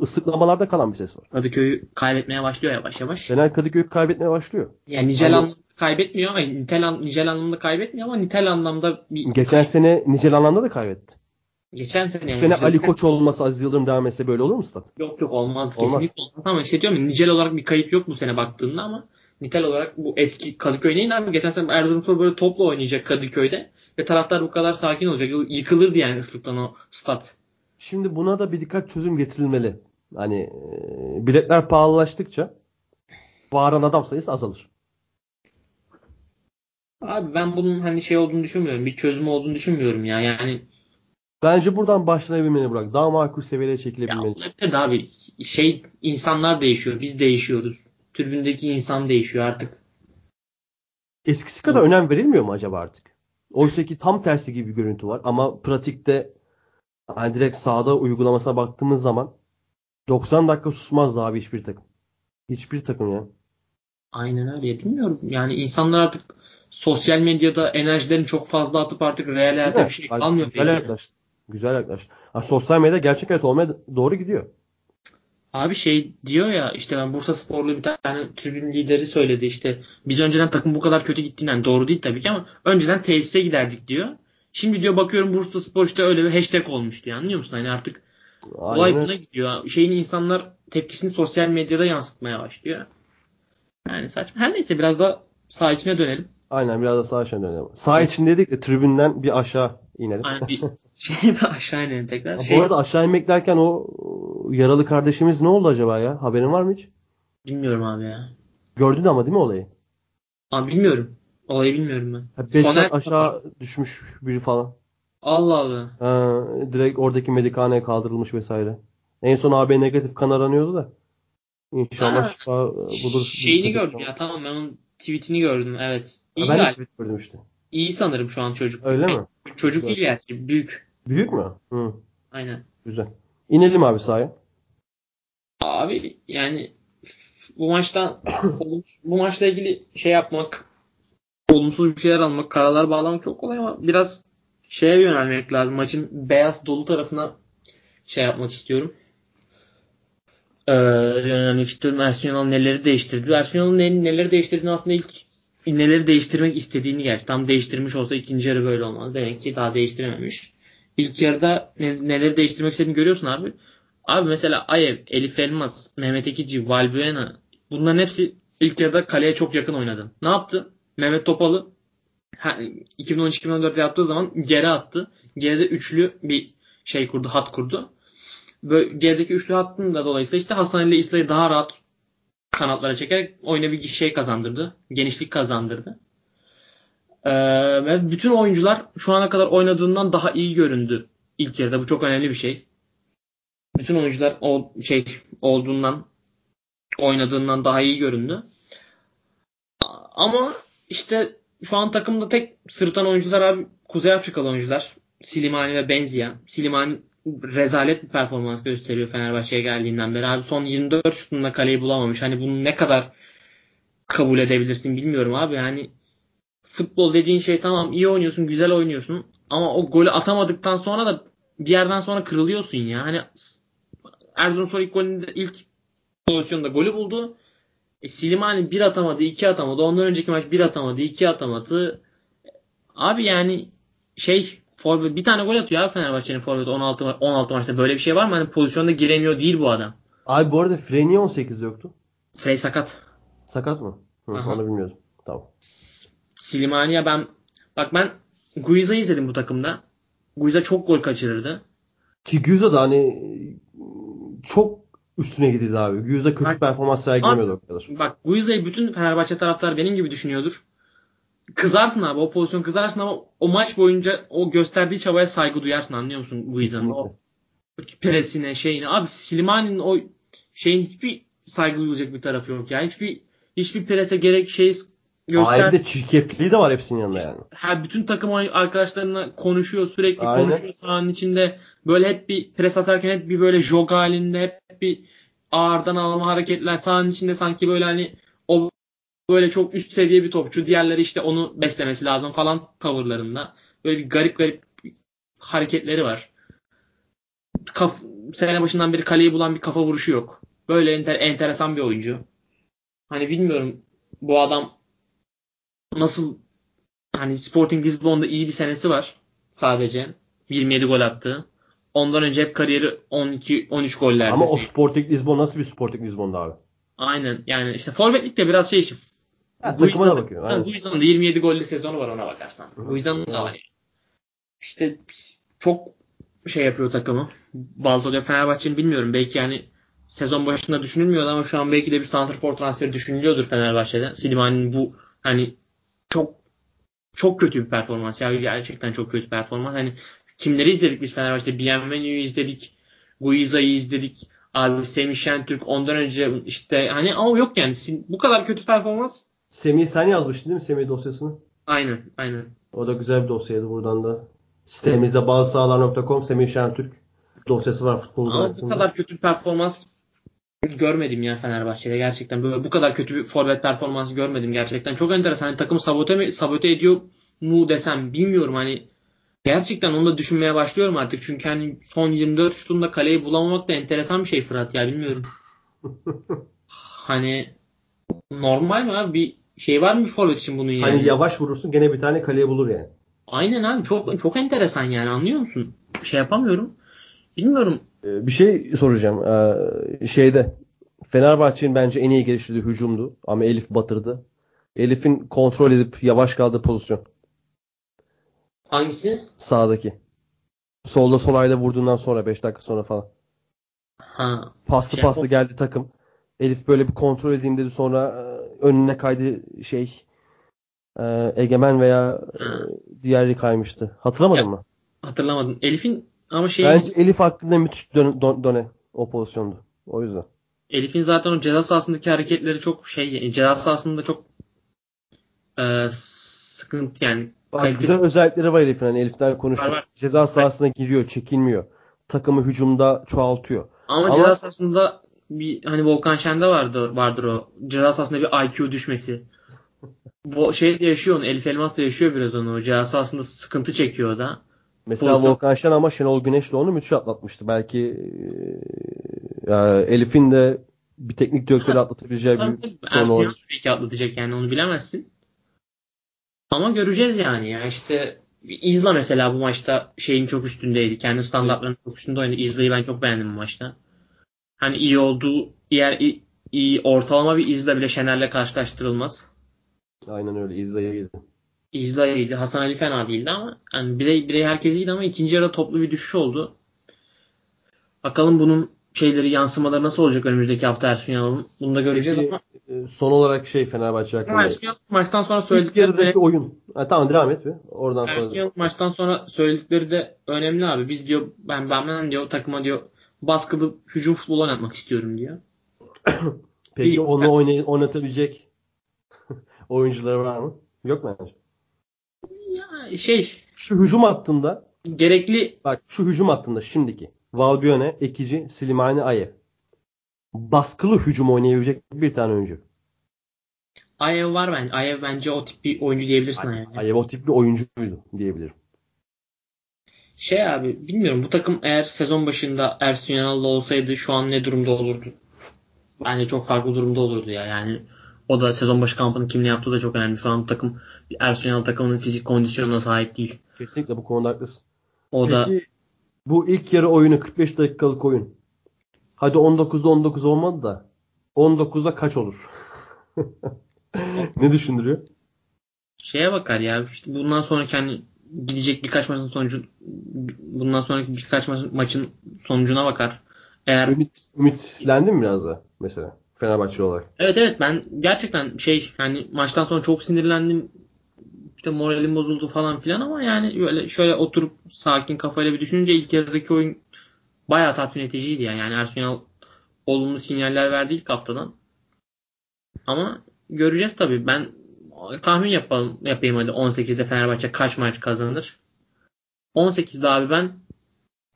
ıslıklamalarda kalan bir ses var. Kadıköy'ü kaybetmeye başlıyor yavaş yavaş. Fener Kadıköy kaybetmeye başlıyor. Yani nicel anlamda kaybetmiyor ama nitel, an- nicel anlamda kaybetmiyor ama nitel anlamda bir Geçen sene nicel anlamda da kaybetti. Geçen sene Bu sene Ali Koç olmasa Aziz Yıldırım devam etse böyle olur mu stat? Yok yok olmazdı. Olmaz. Kesinlikle olmaz. Ama işte diyorum ya, nicel olarak bir kayıp yok bu sene baktığında ama nitel olarak bu eski Kadıköy neydi abi? Geçen sene Erzurumspor böyle topla oynayacak Kadıköy'de ve taraftar bu kadar sakin olacak. Yıkılırdı yani ıslıktan o stat. Şimdi buna da bir dikkat çözüm getirilmeli. Hani e, biletler pahalılaştıkça bağıran adam sayısı azalır. Abi ben bunun hani şey olduğunu düşünmüyorum. Bir çözümü olduğunu düşünmüyorum ya. Yani Bence buradan başlanabilmeli bırak. Daha makul seviyeye ya çekilebilmeli. olabilir de abi şey insanlar değişiyor. Biz değişiyoruz. Tribündeki insan değişiyor artık. Eskisi kadar önem verilmiyor mu acaba artık? Oysa ki tam tersi gibi bir görüntü var ama pratikte hani direkt sahada uygulamasına baktığımız zaman 90 dakika susmazdı abi hiçbir takım. Hiçbir takım ya. Aynen öyle. Bilmiyorum. Yani insanlar artık sosyal medyada enerjilerini çok fazla atıp artık real hayata bir şey kalmıyor. güzel belki. Güzel yaklaştı. Ha, sosyal medya gerçek hayat olmaya doğru gidiyor. Abi şey diyor ya işte ben Bursa Sporlu bir tane tribün lideri söyledi işte biz önceden takım bu kadar kötü gittiğinden doğru değil tabii ki ama önceden tesise giderdik diyor. Şimdi diyor bakıyorum Bursa Spor işte öyle bir hashtag olmuş diyor. Anlıyor musun? Hani artık Aynen olay buna gidiyor. Şeyin insanlar tepkisini sosyal medyada yansıtmaya başlıyor. Yani saçma. Her neyse biraz da saha içine dönelim. Aynen biraz da sağ aşağı dönelim. Sağ için dedik de tribünden bir aşağı inelim. Hani bir şey bir aşağı inelim tekrar. Ya Şey, Bu arada aşağı inmek derken o yaralı kardeşimiz ne oldu acaba ya? Haberin var mı hiç? bilmiyorum abi ya. Gördün ama değil mi olayı? Abi bilmiyorum. Olayı bilmiyorum ben. Beş Soner- aşağı düşmüş biri falan. Allah Allah. Ha, direkt oradaki medikhaneye kaldırılmış vesaire. En son AB negatif kan aranıyordu da. İnşallah Ha, şifa bulur. Şeyini gördüm ya tamam ben onun tweetini gördüm evet. Ha, İyi ben de tweet gördüm işte. İyi sanırım şu an çocuk. Öyle mi? Çocuk Güzel. değil gerçi. Büyük. Büyük mü? Hı, Aynen. güzel. İnelim abi sahaya. Abi yani bu maçtan bu maçla ilgili şey yapmak olumsuz bir şeyler almak, kararlar bağlamak çok kolay ama biraz şeye yönelmek lazım. Maçın beyaz dolu tarafına şey yapmak istiyorum. Ee, yönelmek istiyorum. Ersun Yanal neleri değiştirdi? Ersun Yanal'ın neleri değiştirdiğini aslında ilk neleri değiştirmek istediğini gerçi. Tam değiştirmiş olsa ikinci yarı böyle olmaz. Demek ki daha değiştirememiş. İlk yarıda ne- neleri değiştirmek istediğini görüyorsun abi. Abi mesela Ayev, Elif Elmas, Mehmet Ekici, Valbuena bunların hepsi ilk yarıda kaleye çok yakın oynadı. Ne yaptı? Mehmet Topalı ha, 2013-2014'te yaptığı zaman geri attı. Geride üçlü bir şey kurdu, hat kurdu. Böyle gerideki üçlü hattın da dolayısıyla işte Hasan ile İsa'yı daha rahat kanatlara çekerek oyuna bir şey kazandırdı. Genişlik kazandırdı. Ee, ve bütün oyuncular şu ana kadar oynadığından daha iyi göründü ilk yarıda. Bu çok önemli bir şey. Bütün oyuncular o şey olduğundan oynadığından daha iyi göründü. Ama işte şu an takımda tek sırıtan oyuncular abi Kuzey Afrikalı oyuncular. Silimani ve Benzia. Silimani rezalet bir performans gösteriyor Fenerbahçe'ye geldiğinden beri. Abi son 24 şutunda kaleyi bulamamış. Hani bunu ne kadar kabul edebilirsin bilmiyorum abi. Yani futbol dediğin şey tamam iyi oynuyorsun, güzel oynuyorsun ama o golü atamadıktan sonra da bir yerden sonra kırılıyorsun ya. Hani Erzurumspor ilk golünde ilk pozisyonda golü buldu. E, Silimani bir atamadı, iki atamadı. Ondan önceki maç bir atamadı, iki atamadı. Abi yani şey forvet bir tane gol atıyor abi Fenerbahçe'nin forveti 16 ma- 16 maçta böyle bir şey var mı? Hani pozisyonda giremiyor değil bu adam. Abi bu arada Frey niye 18'de yoktu? Frey sakat. Sakat mı? Hı, Aha. onu bilmiyordum. Tamam. Silimani'ye ben bak ben Guiza'yı izledim bu takımda. Guiza çok gol kaçırırdı. Ki Güza da hani çok üstüne gidildi abi. Güza kötü Bak- performans sergilemiyordu o kadar. Bak Guiza'yı bütün Fenerbahçe taraftarı benim gibi düşünüyordur. Kızarsın abi o pozisyon kızarsın ama o maç boyunca o gösterdiği çabaya saygı duyarsın anlıyor musun Guiza'nın? O presine şeyine. Abi Slimani'nin o şeyin hiçbir saygı duyulacak bir tarafı yok ya. Hiçbir hiçbir prese gerek şey göster. De çirkefliği de var hepsinin yanında yani. her bütün takım arkadaşlarına konuşuyor sürekli Aynen. konuşuyor sahanın içinde böyle hep bir pres atarken hep bir böyle jog halinde hep bir ağırdan alma hareketler sahanın içinde sanki böyle hani böyle çok üst seviye bir topçu diğerleri işte onu beslemesi lazım falan tavırlarında böyle bir garip garip hareketleri var. Kaf, sene başından beri kaleyi bulan bir kafa vuruşu yok. Böyle enter, enteresan bir oyuncu. Hani bilmiyorum bu adam nasıl hani Sporting Lisbon'da iyi bir senesi var sadece. 27 gol attı. Ondan önce hep kariyeri 12 13 gollerde. Ama o Sporting Lisbon nasıl bir Sporting Lisbon'da abi? Aynen yani işte forvetlik de biraz şey işte. Ha, takıma da bakıyor. aynen. Guiza'nın da 27 gollü sezonu var ona bakarsan. Hı. Guiza'nın da var yani. İşte çok şey yapıyor takımı. Balto'da Fenerbahçe'nin bilmiyorum. Belki yani sezon başında düşünülmüyordu ama şu an belki de bir santrfor transferi düşünülüyordur Fenerbahçe'de. Slimani'nin bu hani çok çok kötü bir performans. Yani gerçekten çok kötü performans. Hani kimleri izledik biz Fenerbahçe'de? Bienvenu'yu izledik. Guiza'yı izledik. Abi Semih Şentürk ondan önce işte hani ama yok yani bu kadar kötü performans. Semih sen yazmıştın değil mi Semih dosyasını? Aynen aynen. O da güzel bir dosyaydı buradan da. Sitemizde bazısahalar.com Semih Şentürk dosyası var futbol Ama bu kadar kötü bir performans görmedim ya Fenerbahçe'de gerçekten. Böyle bu kadar kötü bir forvet performansı görmedim gerçekten. Çok enteresan. Hani takımı sabote mi sabote ediyor mu desem bilmiyorum hani gerçekten onu da düşünmeye başlıyorum artık. Çünkü hani son 24 şutunda kaleyi bulamamak da enteresan bir şey Fırat ya bilmiyorum. hani normal mi abi? Bir şey var mı bir forvet için bunun yani? Hani yavaş vurursun gene bir tane kaleye bulur yani. Aynen abi çok çok enteresan yani anlıyor musun? Şey yapamıyorum. Bilmiyorum. Ee, bir şey soracağım. Ee, şeyde Fenerbahçe'nin bence en iyi geliştirdiği hücumdu ama Elif batırdı. Elif'in kontrol edip yavaş kaldığı pozisyon. Hangisi? Sağdaki. Solda sol ayda vurduğundan sonra 5 dakika sonra falan. Ha. Paslı Şey, paslı geldi takım. Elif böyle bir kontrol edeyim dedi sonra e, önüne kaydı şey e, Egemen veya e, diğeri kaymıştı. Hatırlamadın Ya, mı? Hatırlamadım. Elif'in ama şey Bence Elif hakkında müthiş dön, dön- döne o pozisyondu. O yüzden. Elif'in zaten o ceza sahasındaki hareketleri çok şey ceza sahasında çok e, sıkıntı yani Bak, güzel özellikleri var Elif'in. Hani Elif'ten konuştuk. Var, var. Ceza sahasına giriyor, çekinmiyor. Takımı hücumda çoğaltıyor. ama, Ama- ceza sahasında bir hani Volkan Şen'de vardı vardır o. Ceza sahasında bir IQ düşmesi. Bu şey de yaşıyor onu. Elif Elmas da yaşıyor biraz onu. Ceza sahasında sıkıntı çekiyor o da. Mesela Pozisyon- Volkan Şen ama Şenol Güneş'le onu müthiş atlatmıştı. Belki e, e, Elif'in de bir teknik direktörü atlatabileceği bir sorun olabilir. Belki atlatacak yani onu bilemezsin. Ama göreceğiz yani. Ya işte İzla mesela bu maçta şeyin çok üstündeydi. Kendi standartlarının çok üstünde oynadı. İzla'yı ben çok beğendim bu maçta. Hani iyi olduğu yer iyi, iyi ortalama bir İzla bile Şener'le karşılaştırılmaz. Aynen öyle. İzlaya girdi. İzla iyiydi. Hasan Ali fena değildi ama yani birey, birey herkes iyiydi ama ikinci yarıda toplu bir düşüş oldu. Bakalım bunun şeyleri yansımaları nasıl olacak önümüzdeki hafta Ersun Yanal'ın. Bunu da göreceğiz ama e, son olarak şey Fenerbahçe hakkında. Ersun Yanal maçtan sonra İlk söyledikleri yarıdaki oyun. Ha, tamam devam et bir. Oradan sonra. Ersun Yanal maçtan sonra söyledikleri de önemli abi. Biz diyor ben ben, ben diyor takıma diyor baskılı hücum futbolu oynatmak istiyorum diyor. Peki Bir- onu oynay oynatabilecek oyuncuları var mı? Yok mu? Ya şey Şu hücum hattında gerekli bak şu hücum hattında şimdiki Valbuena, Ekici, Slimani, Ayev. Baskılı hücum oynayabilecek bir tane oyuncu. Ayev var bence. Ayev bence o tip bir oyuncu diyebilirsin yani. Ayev o tip bir oyuncuydu diyebilirim. Şey abi bilmiyorum bu takım eğer sezon başında Ersun Yanal'la olsaydı şu an ne durumda olurdu? Bence çok farklı durumda olurdu ya. Yani o da sezon başı kampını kimle yaptığı da çok önemli. Şu an bu takım Ersun Yanal takımının fizik kondisyonuna sahip değil. Kesinlikle bu konuda haklısın. O da Peki bu ilk yarı oyunu 45 dakikalık oyun. Hadi 19'da 19 olmadı da 19'da kaç olur? ne düşündürüyor? şeye bakar ya. işte bundan sonraki hani gidecek birkaç maçın sonucu bundan sonraki birkaç maçın, maçın sonucuna bakar. Eğer Ümit, ümitlendin mi biraz da mesela Fenerbahçe olarak? Evet evet ben gerçekten şey hani maçtan sonra çok sinirlendim. İşte moralim bozuldu falan filan ama yani böyle şöyle oturup sakin kafayla bir düşününce ilk yarıdaki oyun bayağı tatmin ediciydi yani. Yani Ersun Yanal olumlu sinyaller verdi ilk haftadan. Ama göreceğiz tabii. Ben tahmin yapalım, yapayım hadi 18'de Fenerbahçe kaç maç kazanır? 18'de abi ben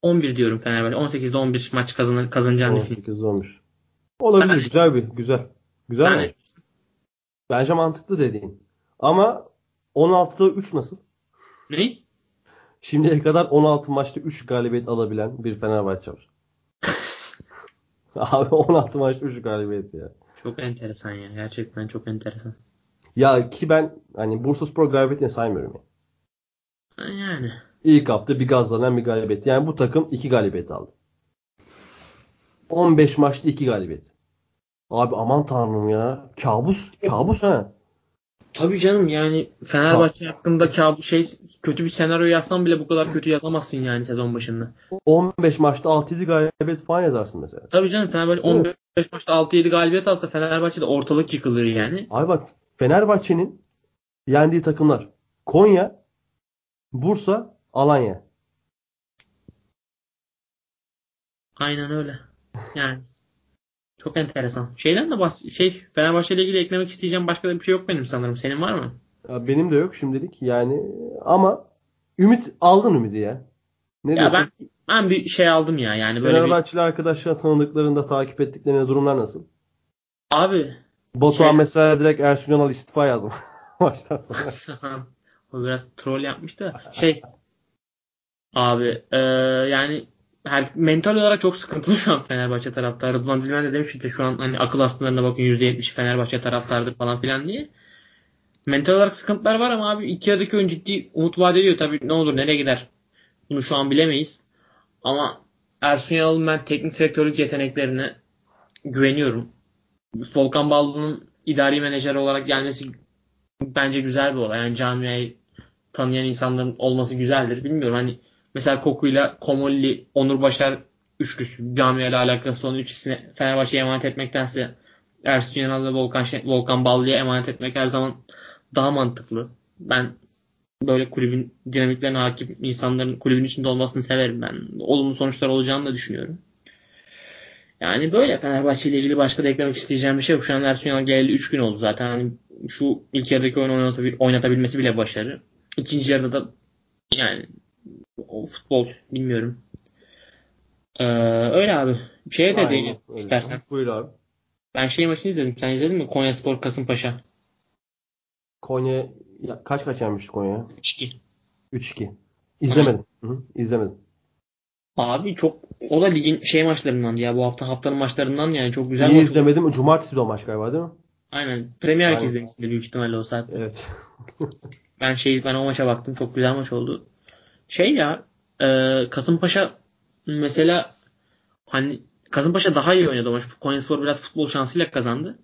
11 diyorum Fenerbahçe. 18'de 11 maç kazanır, kazanacağını düşünüyorum. 18 11. Olabilir Ben- güzel bir güzel. Güzel mi? Bence mantıklı dediğin. Ama 16'da 3 nasıl? ne? Şimdiye kadar 16 maçta 3 galibiyet alabilen bir Fenerbahçe var. Abi 16 maçta 3 galibiyet ya. Çok enteresan ya. Gerçekten çok enteresan. Ya ki ben hani Bursaspor galibiyetini saymıyorum ya. Yani. İlk hafta bir gazlanan bir galibiyet. Yani bu takım 2 galibiyet aldı. 15 maçta 2 galibiyet. Abi aman tanrım ya. Kabus. Kabus ha. Tabii canım yani Fenerbahçe hakkında kabus şey kötü bir senaryo yazsan bile bu kadar kötü yazamazsın yani sezon başında. 15 maçta 6-7 galibiyet falan yazarsın mesela. Tabii canım Fenerbahçe Değil mi? 15 maçta 6-7 galibiyet alsa Fenerbahçe'de ortalık yıkılır yani. Abi bak Fenerbahçe'nin yendiği takımlar Konya, Bursa, Alanya. Aynen öyle. Yani çok enteresan. Şeyden de bahs şey Fenerbahçe ile ilgili eklemek isteyeceğim başka da bir şey yok benim sanırım. Senin var mı? Ya benim de yok şimdilik yani ama ümit aldın ümidi ya. Ne Ya diyorsun? ben ben bir şey aldım ya. Yani böyle bir Fenerbahçeli arkadaşlar tanıdıklarında takip ettiklerine durumlar nasıl? abi Batuhan Şey- mesela direkt Ersun Yanal istifa yazmış. Baştan sonra. o biraz troll yapmış da şey abi e, yani her, mental olarak çok sıkıntılı şu an Fenerbahçe taraftarı. Rıdvan Dilmen de demiş işte şu an hani akıl hastalarına bakın %70 Fenerbahçe taraftardır falan filan diye. mental olarak sıkıntılar var ama abi iki yarıdaki oyun ciddi umut vaat ediyor. Tabii ne olur nereye gider bunu şu an bilemeyiz. Ama Ersun Yanal'ın ben teknik direktörlük yeteneklerine güveniyorum. Volkan Ballı'nın idari menajer olarak gelmesi bence güzel bir olay. Yani camiayı tanıyan insanların olması güzeldir. Bilmiyorum hani mesela Koku'yla Komolli, Onur Başar üçlüsü camiayla alakası olan üçlüsüne Fenerbahçe'ye emanet etmektense Ersun Yanal ve Volkan, Volkan Ballı'ya emanet etmek her zaman daha mantıklı. Ben böyle kulübün dinamiklerine hakim insanların kulübün içinde olmasını severim ben. Olumlu sonuçlar olacağını da düşünüyorum. Yani böyle Fenerbahçe ile ilgili başka da eklemek isteyeceğim bir şey yok. Şu an Ersun Yanal geleli 3 gün oldu zaten. Hani şu ilk yarıdaki oyunu oynatabil oynatabilmesi bile başarı. İkinci yarıda da yani o futbol bilmiyorum. Ee, öyle abi. Şeye de değil istersen. Buyur abi. Ben şey maçını izledim. Sen izledin mi? Konya Spor Kasımpaşa. Konya ya, kaç kaç yenmiş Konya? 3-2. 3-2. İzlemedim. Hı hı, izlemedim. Abi çok o da ligin şey maçlarından ya bu hafta haftanın maçlarından yani çok güzel Niye maç. izlemedim? Cumartesi de o maç galiba değil mi? Aynen. Premier Aynen. izlemişsindir büyük ihtimalle o saat. Evet. Ben şey ben o maça baktım. Çok güzel maç oldu. Şey ya e, Kasımpaşa mesela hani Kasımpaşa daha iyi oynadı o maç. Konyaspor biraz futbol şansıyla kazandı.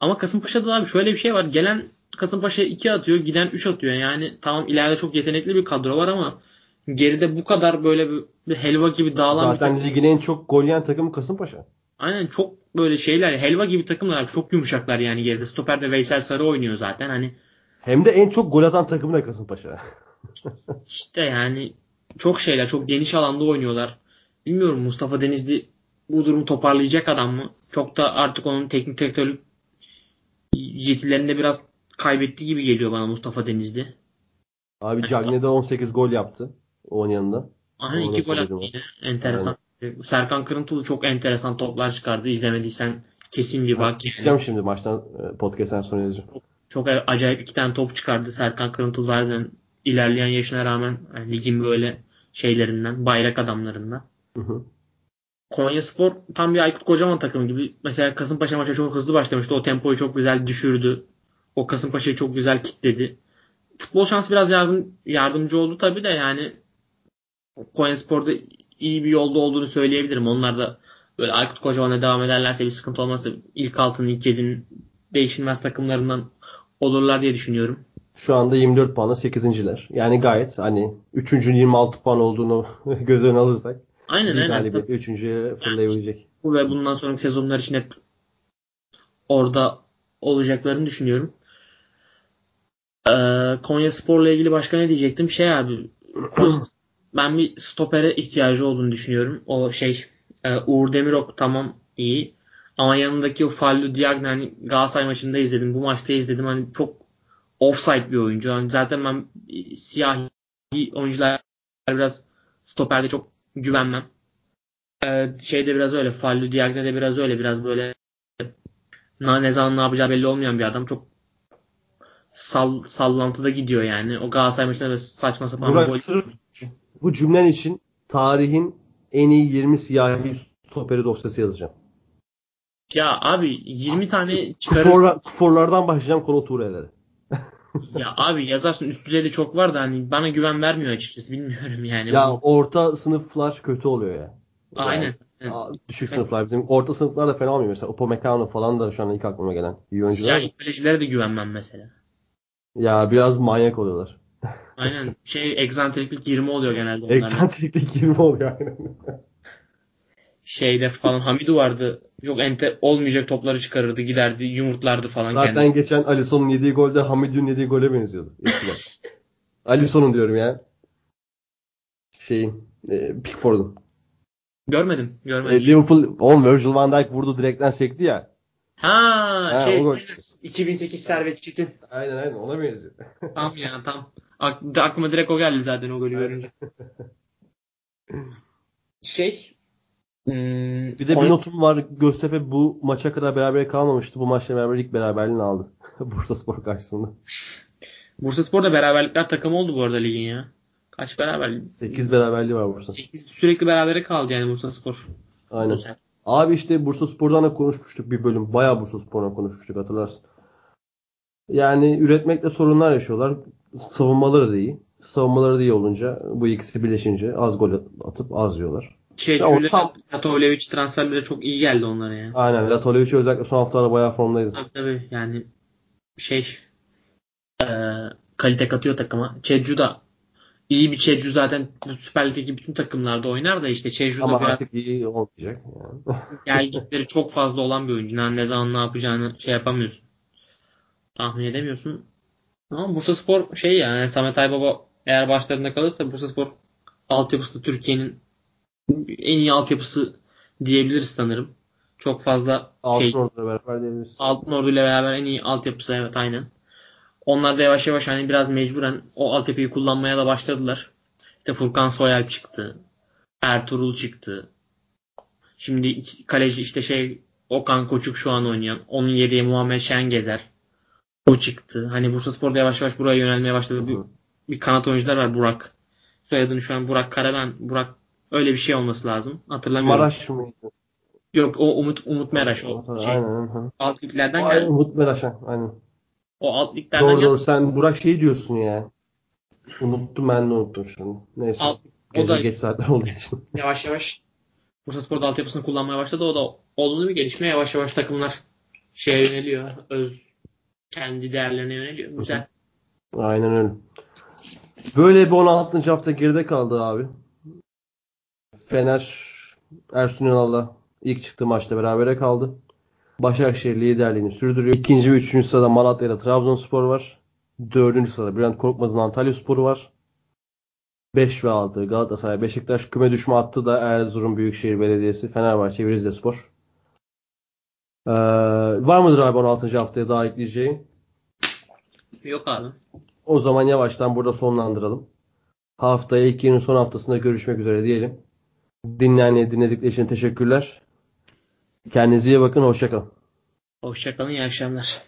Ama Kasımpaşa'da da abi şöyle bir şey var. Gelen Kasımpaşa 2 atıyor, giden 3 atıyor. Yani tamam ileride çok yetenekli bir kadro var ama geride bu kadar böyle bir, bir helva gibi dağılan bir Zaten ligin en çok gol yiyen takımı Kasımpaşa. Aynen çok böyle şeyler helva gibi takımlar çok yumuşaklar yani geride. Stoper'de Veysel Sarı oynuyor zaten. Hani Hem de en çok gol atan takımı da Kasımpaşa. işte yani çok şeyler çok geniş alanda oynuyorlar. Bilmiyorum Mustafa Denizli bu durumu toparlayacak adam mı? Çok da artık onun teknik direktörlük yetilerini biraz kaybetti gibi geliyor bana Mustafa Denizli. Abi Cagney'de 18 gol yaptı. Yanında. Aynen Onu iki gol attı yine. Enteresan. Serkan Kırıntılı çok enteresan toplar çıkardı. İzlemediysen kesin bir bak. Gideceğim şimdi maçtan e, podcast'ten sonra yazacağım. Çok acayip iki tane top çıkardı Serkan Kırıntılı harbiden ilerleyen yaşına rağmen yani ligin böyle şeylerinden, bayrak adamlarından. Hı hı. Konya Spor tam bir Aykut Kocaman takımı gibi. Mesela Kasımpaşa maça çok hızlı başlamıştı. O tempoyu çok güzel düşürdü. O Kasımpaşa'yı çok güzel kitledi. Futbol şansı biraz yardım, yardımcı oldu tabii de yani Konya Spor'da iyi bir yolda olduğunu söyleyebilirim. Onlar da böyle Aykut Kocaman'a devam ederlerse bir sıkıntı olmazsa ilk altının ilk yedinin değişilmez takımlarından olurlar diye düşünüyorum. Şu anda 24 puanla 8.ler. Yani gayet hani 3. 26 puan olduğunu göz önüne alırsak Aynen aynen. galibiyet 3.ye fırlayabilecek. Bu ve bundan sonraki sezonlar için hep orada olacaklarını düşünüyorum. Ee, Konya Spor'la ilgili başka ne diyecektim? Şey abi Konya- ben bir stopere ihtiyacı olduğunu düşünüyorum. O şey e, Uğur Demirok tamam iyi. Ama yanındaki o Fallu Diagne hani Galatasaray maçında izledim. Bu maçta izledim. Hani çok offside bir oyuncu. Yani zaten ben e, siyahi oyuncular biraz stoperde çok güvenmem. Ee, şeyde biraz öyle. Fallu Diagne de biraz öyle. Biraz böyle ne zaman ne yapacağı belli olmayan bir adam. Çok sall, sallantıda gidiyor yani. O Galatasaray maçında böyle saçma sapan bir Burak gol. Bu cümlen için tarihin en iyi 20 siyahi stoperi dosyası yazacağım. Ya abi 20 tane çıkarırsın. Kuforla, kuforlardan başlayacağım Kolo Ture'lere. Ya abi yazarsın üst düzeyde çok var da hani bana güven vermiyor açıkçası. Bilmiyorum yani. Ya Bu- orta sınıflar kötü oluyor ya. Aynen. Yani, düşük sınıflar bizim orta sınıflar da fena olmuyor. Mesela Upamecano falan da şu an ilk aklıma gelen iyi oyuncular. Yani kalecilere de güvenmem mesela. Ya biraz manyak oluyorlar. Aynen. Şey egzantriklik 20 oluyor genelde onlarda. Eksantriklik 20 oluyor aynen. Şeyde falan Hamidu vardı. Çok ente olmayacak topları çıkarırdı, giderdi, yumurtlardı falan Zaten kendini. geçen Alisson'un yediği golde Hamidou'nun yediği gole benziyordu. Alisson'un diyorum ya. Şeyin, e, Pickford'un. Görmedim, görmedim. E, Liverpool, oğlum Virgil van Dijk vurdu direkten sekti ya. Ha, Ha, şey o gol. aynen. 2008 Servet Çetin. Aynen aynen ona benziyor. Tam ya tam. Ak- aklıma direkt o geldi zaten o golü görünce. Şey hmm, Bir de bir notum var. Göztepe bu maça kadar beraber kalmamıştı. Bu maçla beraber ilk beraberliğini aldı. Bursa Spor karşısında. Bursa Spor da beraberlikler takımı oldu bu arada ligin ya. Kaç beraber? 8 beraberliği var Bursa. 8 sürekli berabere kaldı yani Bursa Spor. Aynen. Bu sene. Abi işte Bursa Spor'dan da konuşmuştuk bir bölüm. Bayağı Bursa Spor'dan konuşmuştuk hatırlarsın. Yani üretmekte sorunlar yaşıyorlar. Savunmaları da iyi. Savunmaları da iyi olunca bu ikisi birleşince az gol atıp az yiyorlar. Çeçü'yle tam... Latovlevic transferleri çok iyi geldi onlara ya. Aynen. Latovlevic özellikle son haftalarda bayağı formdaydı. Tabii tabii. Yani şey e, kalite katıyor takıma. Çecu da iyi bir Çecu zaten Süper Lig'deki bütün takımlarda oynar da işte Çecu Ama biraz artık iyi olmayacak. Yani. gelgitleri çok fazla olan bir oyuncu. Yani ne zaman ne yapacağını şey yapamıyorsun. Tahmin edemiyorsun. Ama Bursa Spor şey yani Samet Aybaba eğer başlarında kalırsa Bursa Spor altyapısı Türkiye'nin en iyi altyapısı diyebiliriz sanırım. Çok fazla Altın şey Ordu'yla beraber diyebiliriz. Altın Ordu ile beraber en iyi altyapısı evet aynen. Onlar da yavaş yavaş hani biraz mecburen o altyapıyı kullanmaya da başladılar. İşte Furkan Soyalp çıktı. Ertuğrul çıktı. Şimdi kaleci işte şey Okan Koçuk şu an oynayan. Onun yediği Muhammed Şengezer. O çıktı. Hani Bursa Spor'da yavaş yavaş buraya yönelmeye başladı. Bir, bir kanat oyuncular var Burak. Soyadını şu an Burak Karaben. Burak öyle bir şey olması lazım. Hatırlamıyorum. Maraş mıydı? Yok o Umut Umut Meraş o şey. Aynen. Hı. Alt liglerden Aynen. gel. Umut Meraş'a. Aynen. O alt liglerden Doğru doğru. Sen Burak şey diyorsun ya. Unuttum ben de unuttum şimdi. Neyse. Alt, o da geç saatler olduğu için. yavaş yavaş Bursa Spor'da altyapısını kullanmaya başladı. O da olumlu bir gelişme. Yavaş yavaş takımlar şeye yöneliyor. Öz kendi değerlerine yöneliyor. Güzel. Aynen öyle. Böyle bir 16. hafta geride kaldı abi. Fener Ersun Yanal'la ilk çıktığı maçta berabere kaldı. Başakşehir liderliğini sürdürüyor. İkinci ve üçüncü sırada Malatya ile Trabzonspor var. Dördüncü sırada Bülent Korkmaz'ın Antalya Sporu var. 5 ve 6 Galatasaray, Beşiktaş küme düşme attı da Erzurum Büyükşehir Belediyesi, Fenerbahçe Rizespor. Ee, var mıdır abi 16. haftaya daha ekleyeceğin? Yok abi. O zaman yavaştan burada sonlandıralım. Haftaya ilk yılın son haftasında görüşmek üzere diyelim. Dinleyen dinledikleri için teşekkürler. Kendinize iyi bakın. Hoşçakalın. Hoşçakalın. iyi akşamlar.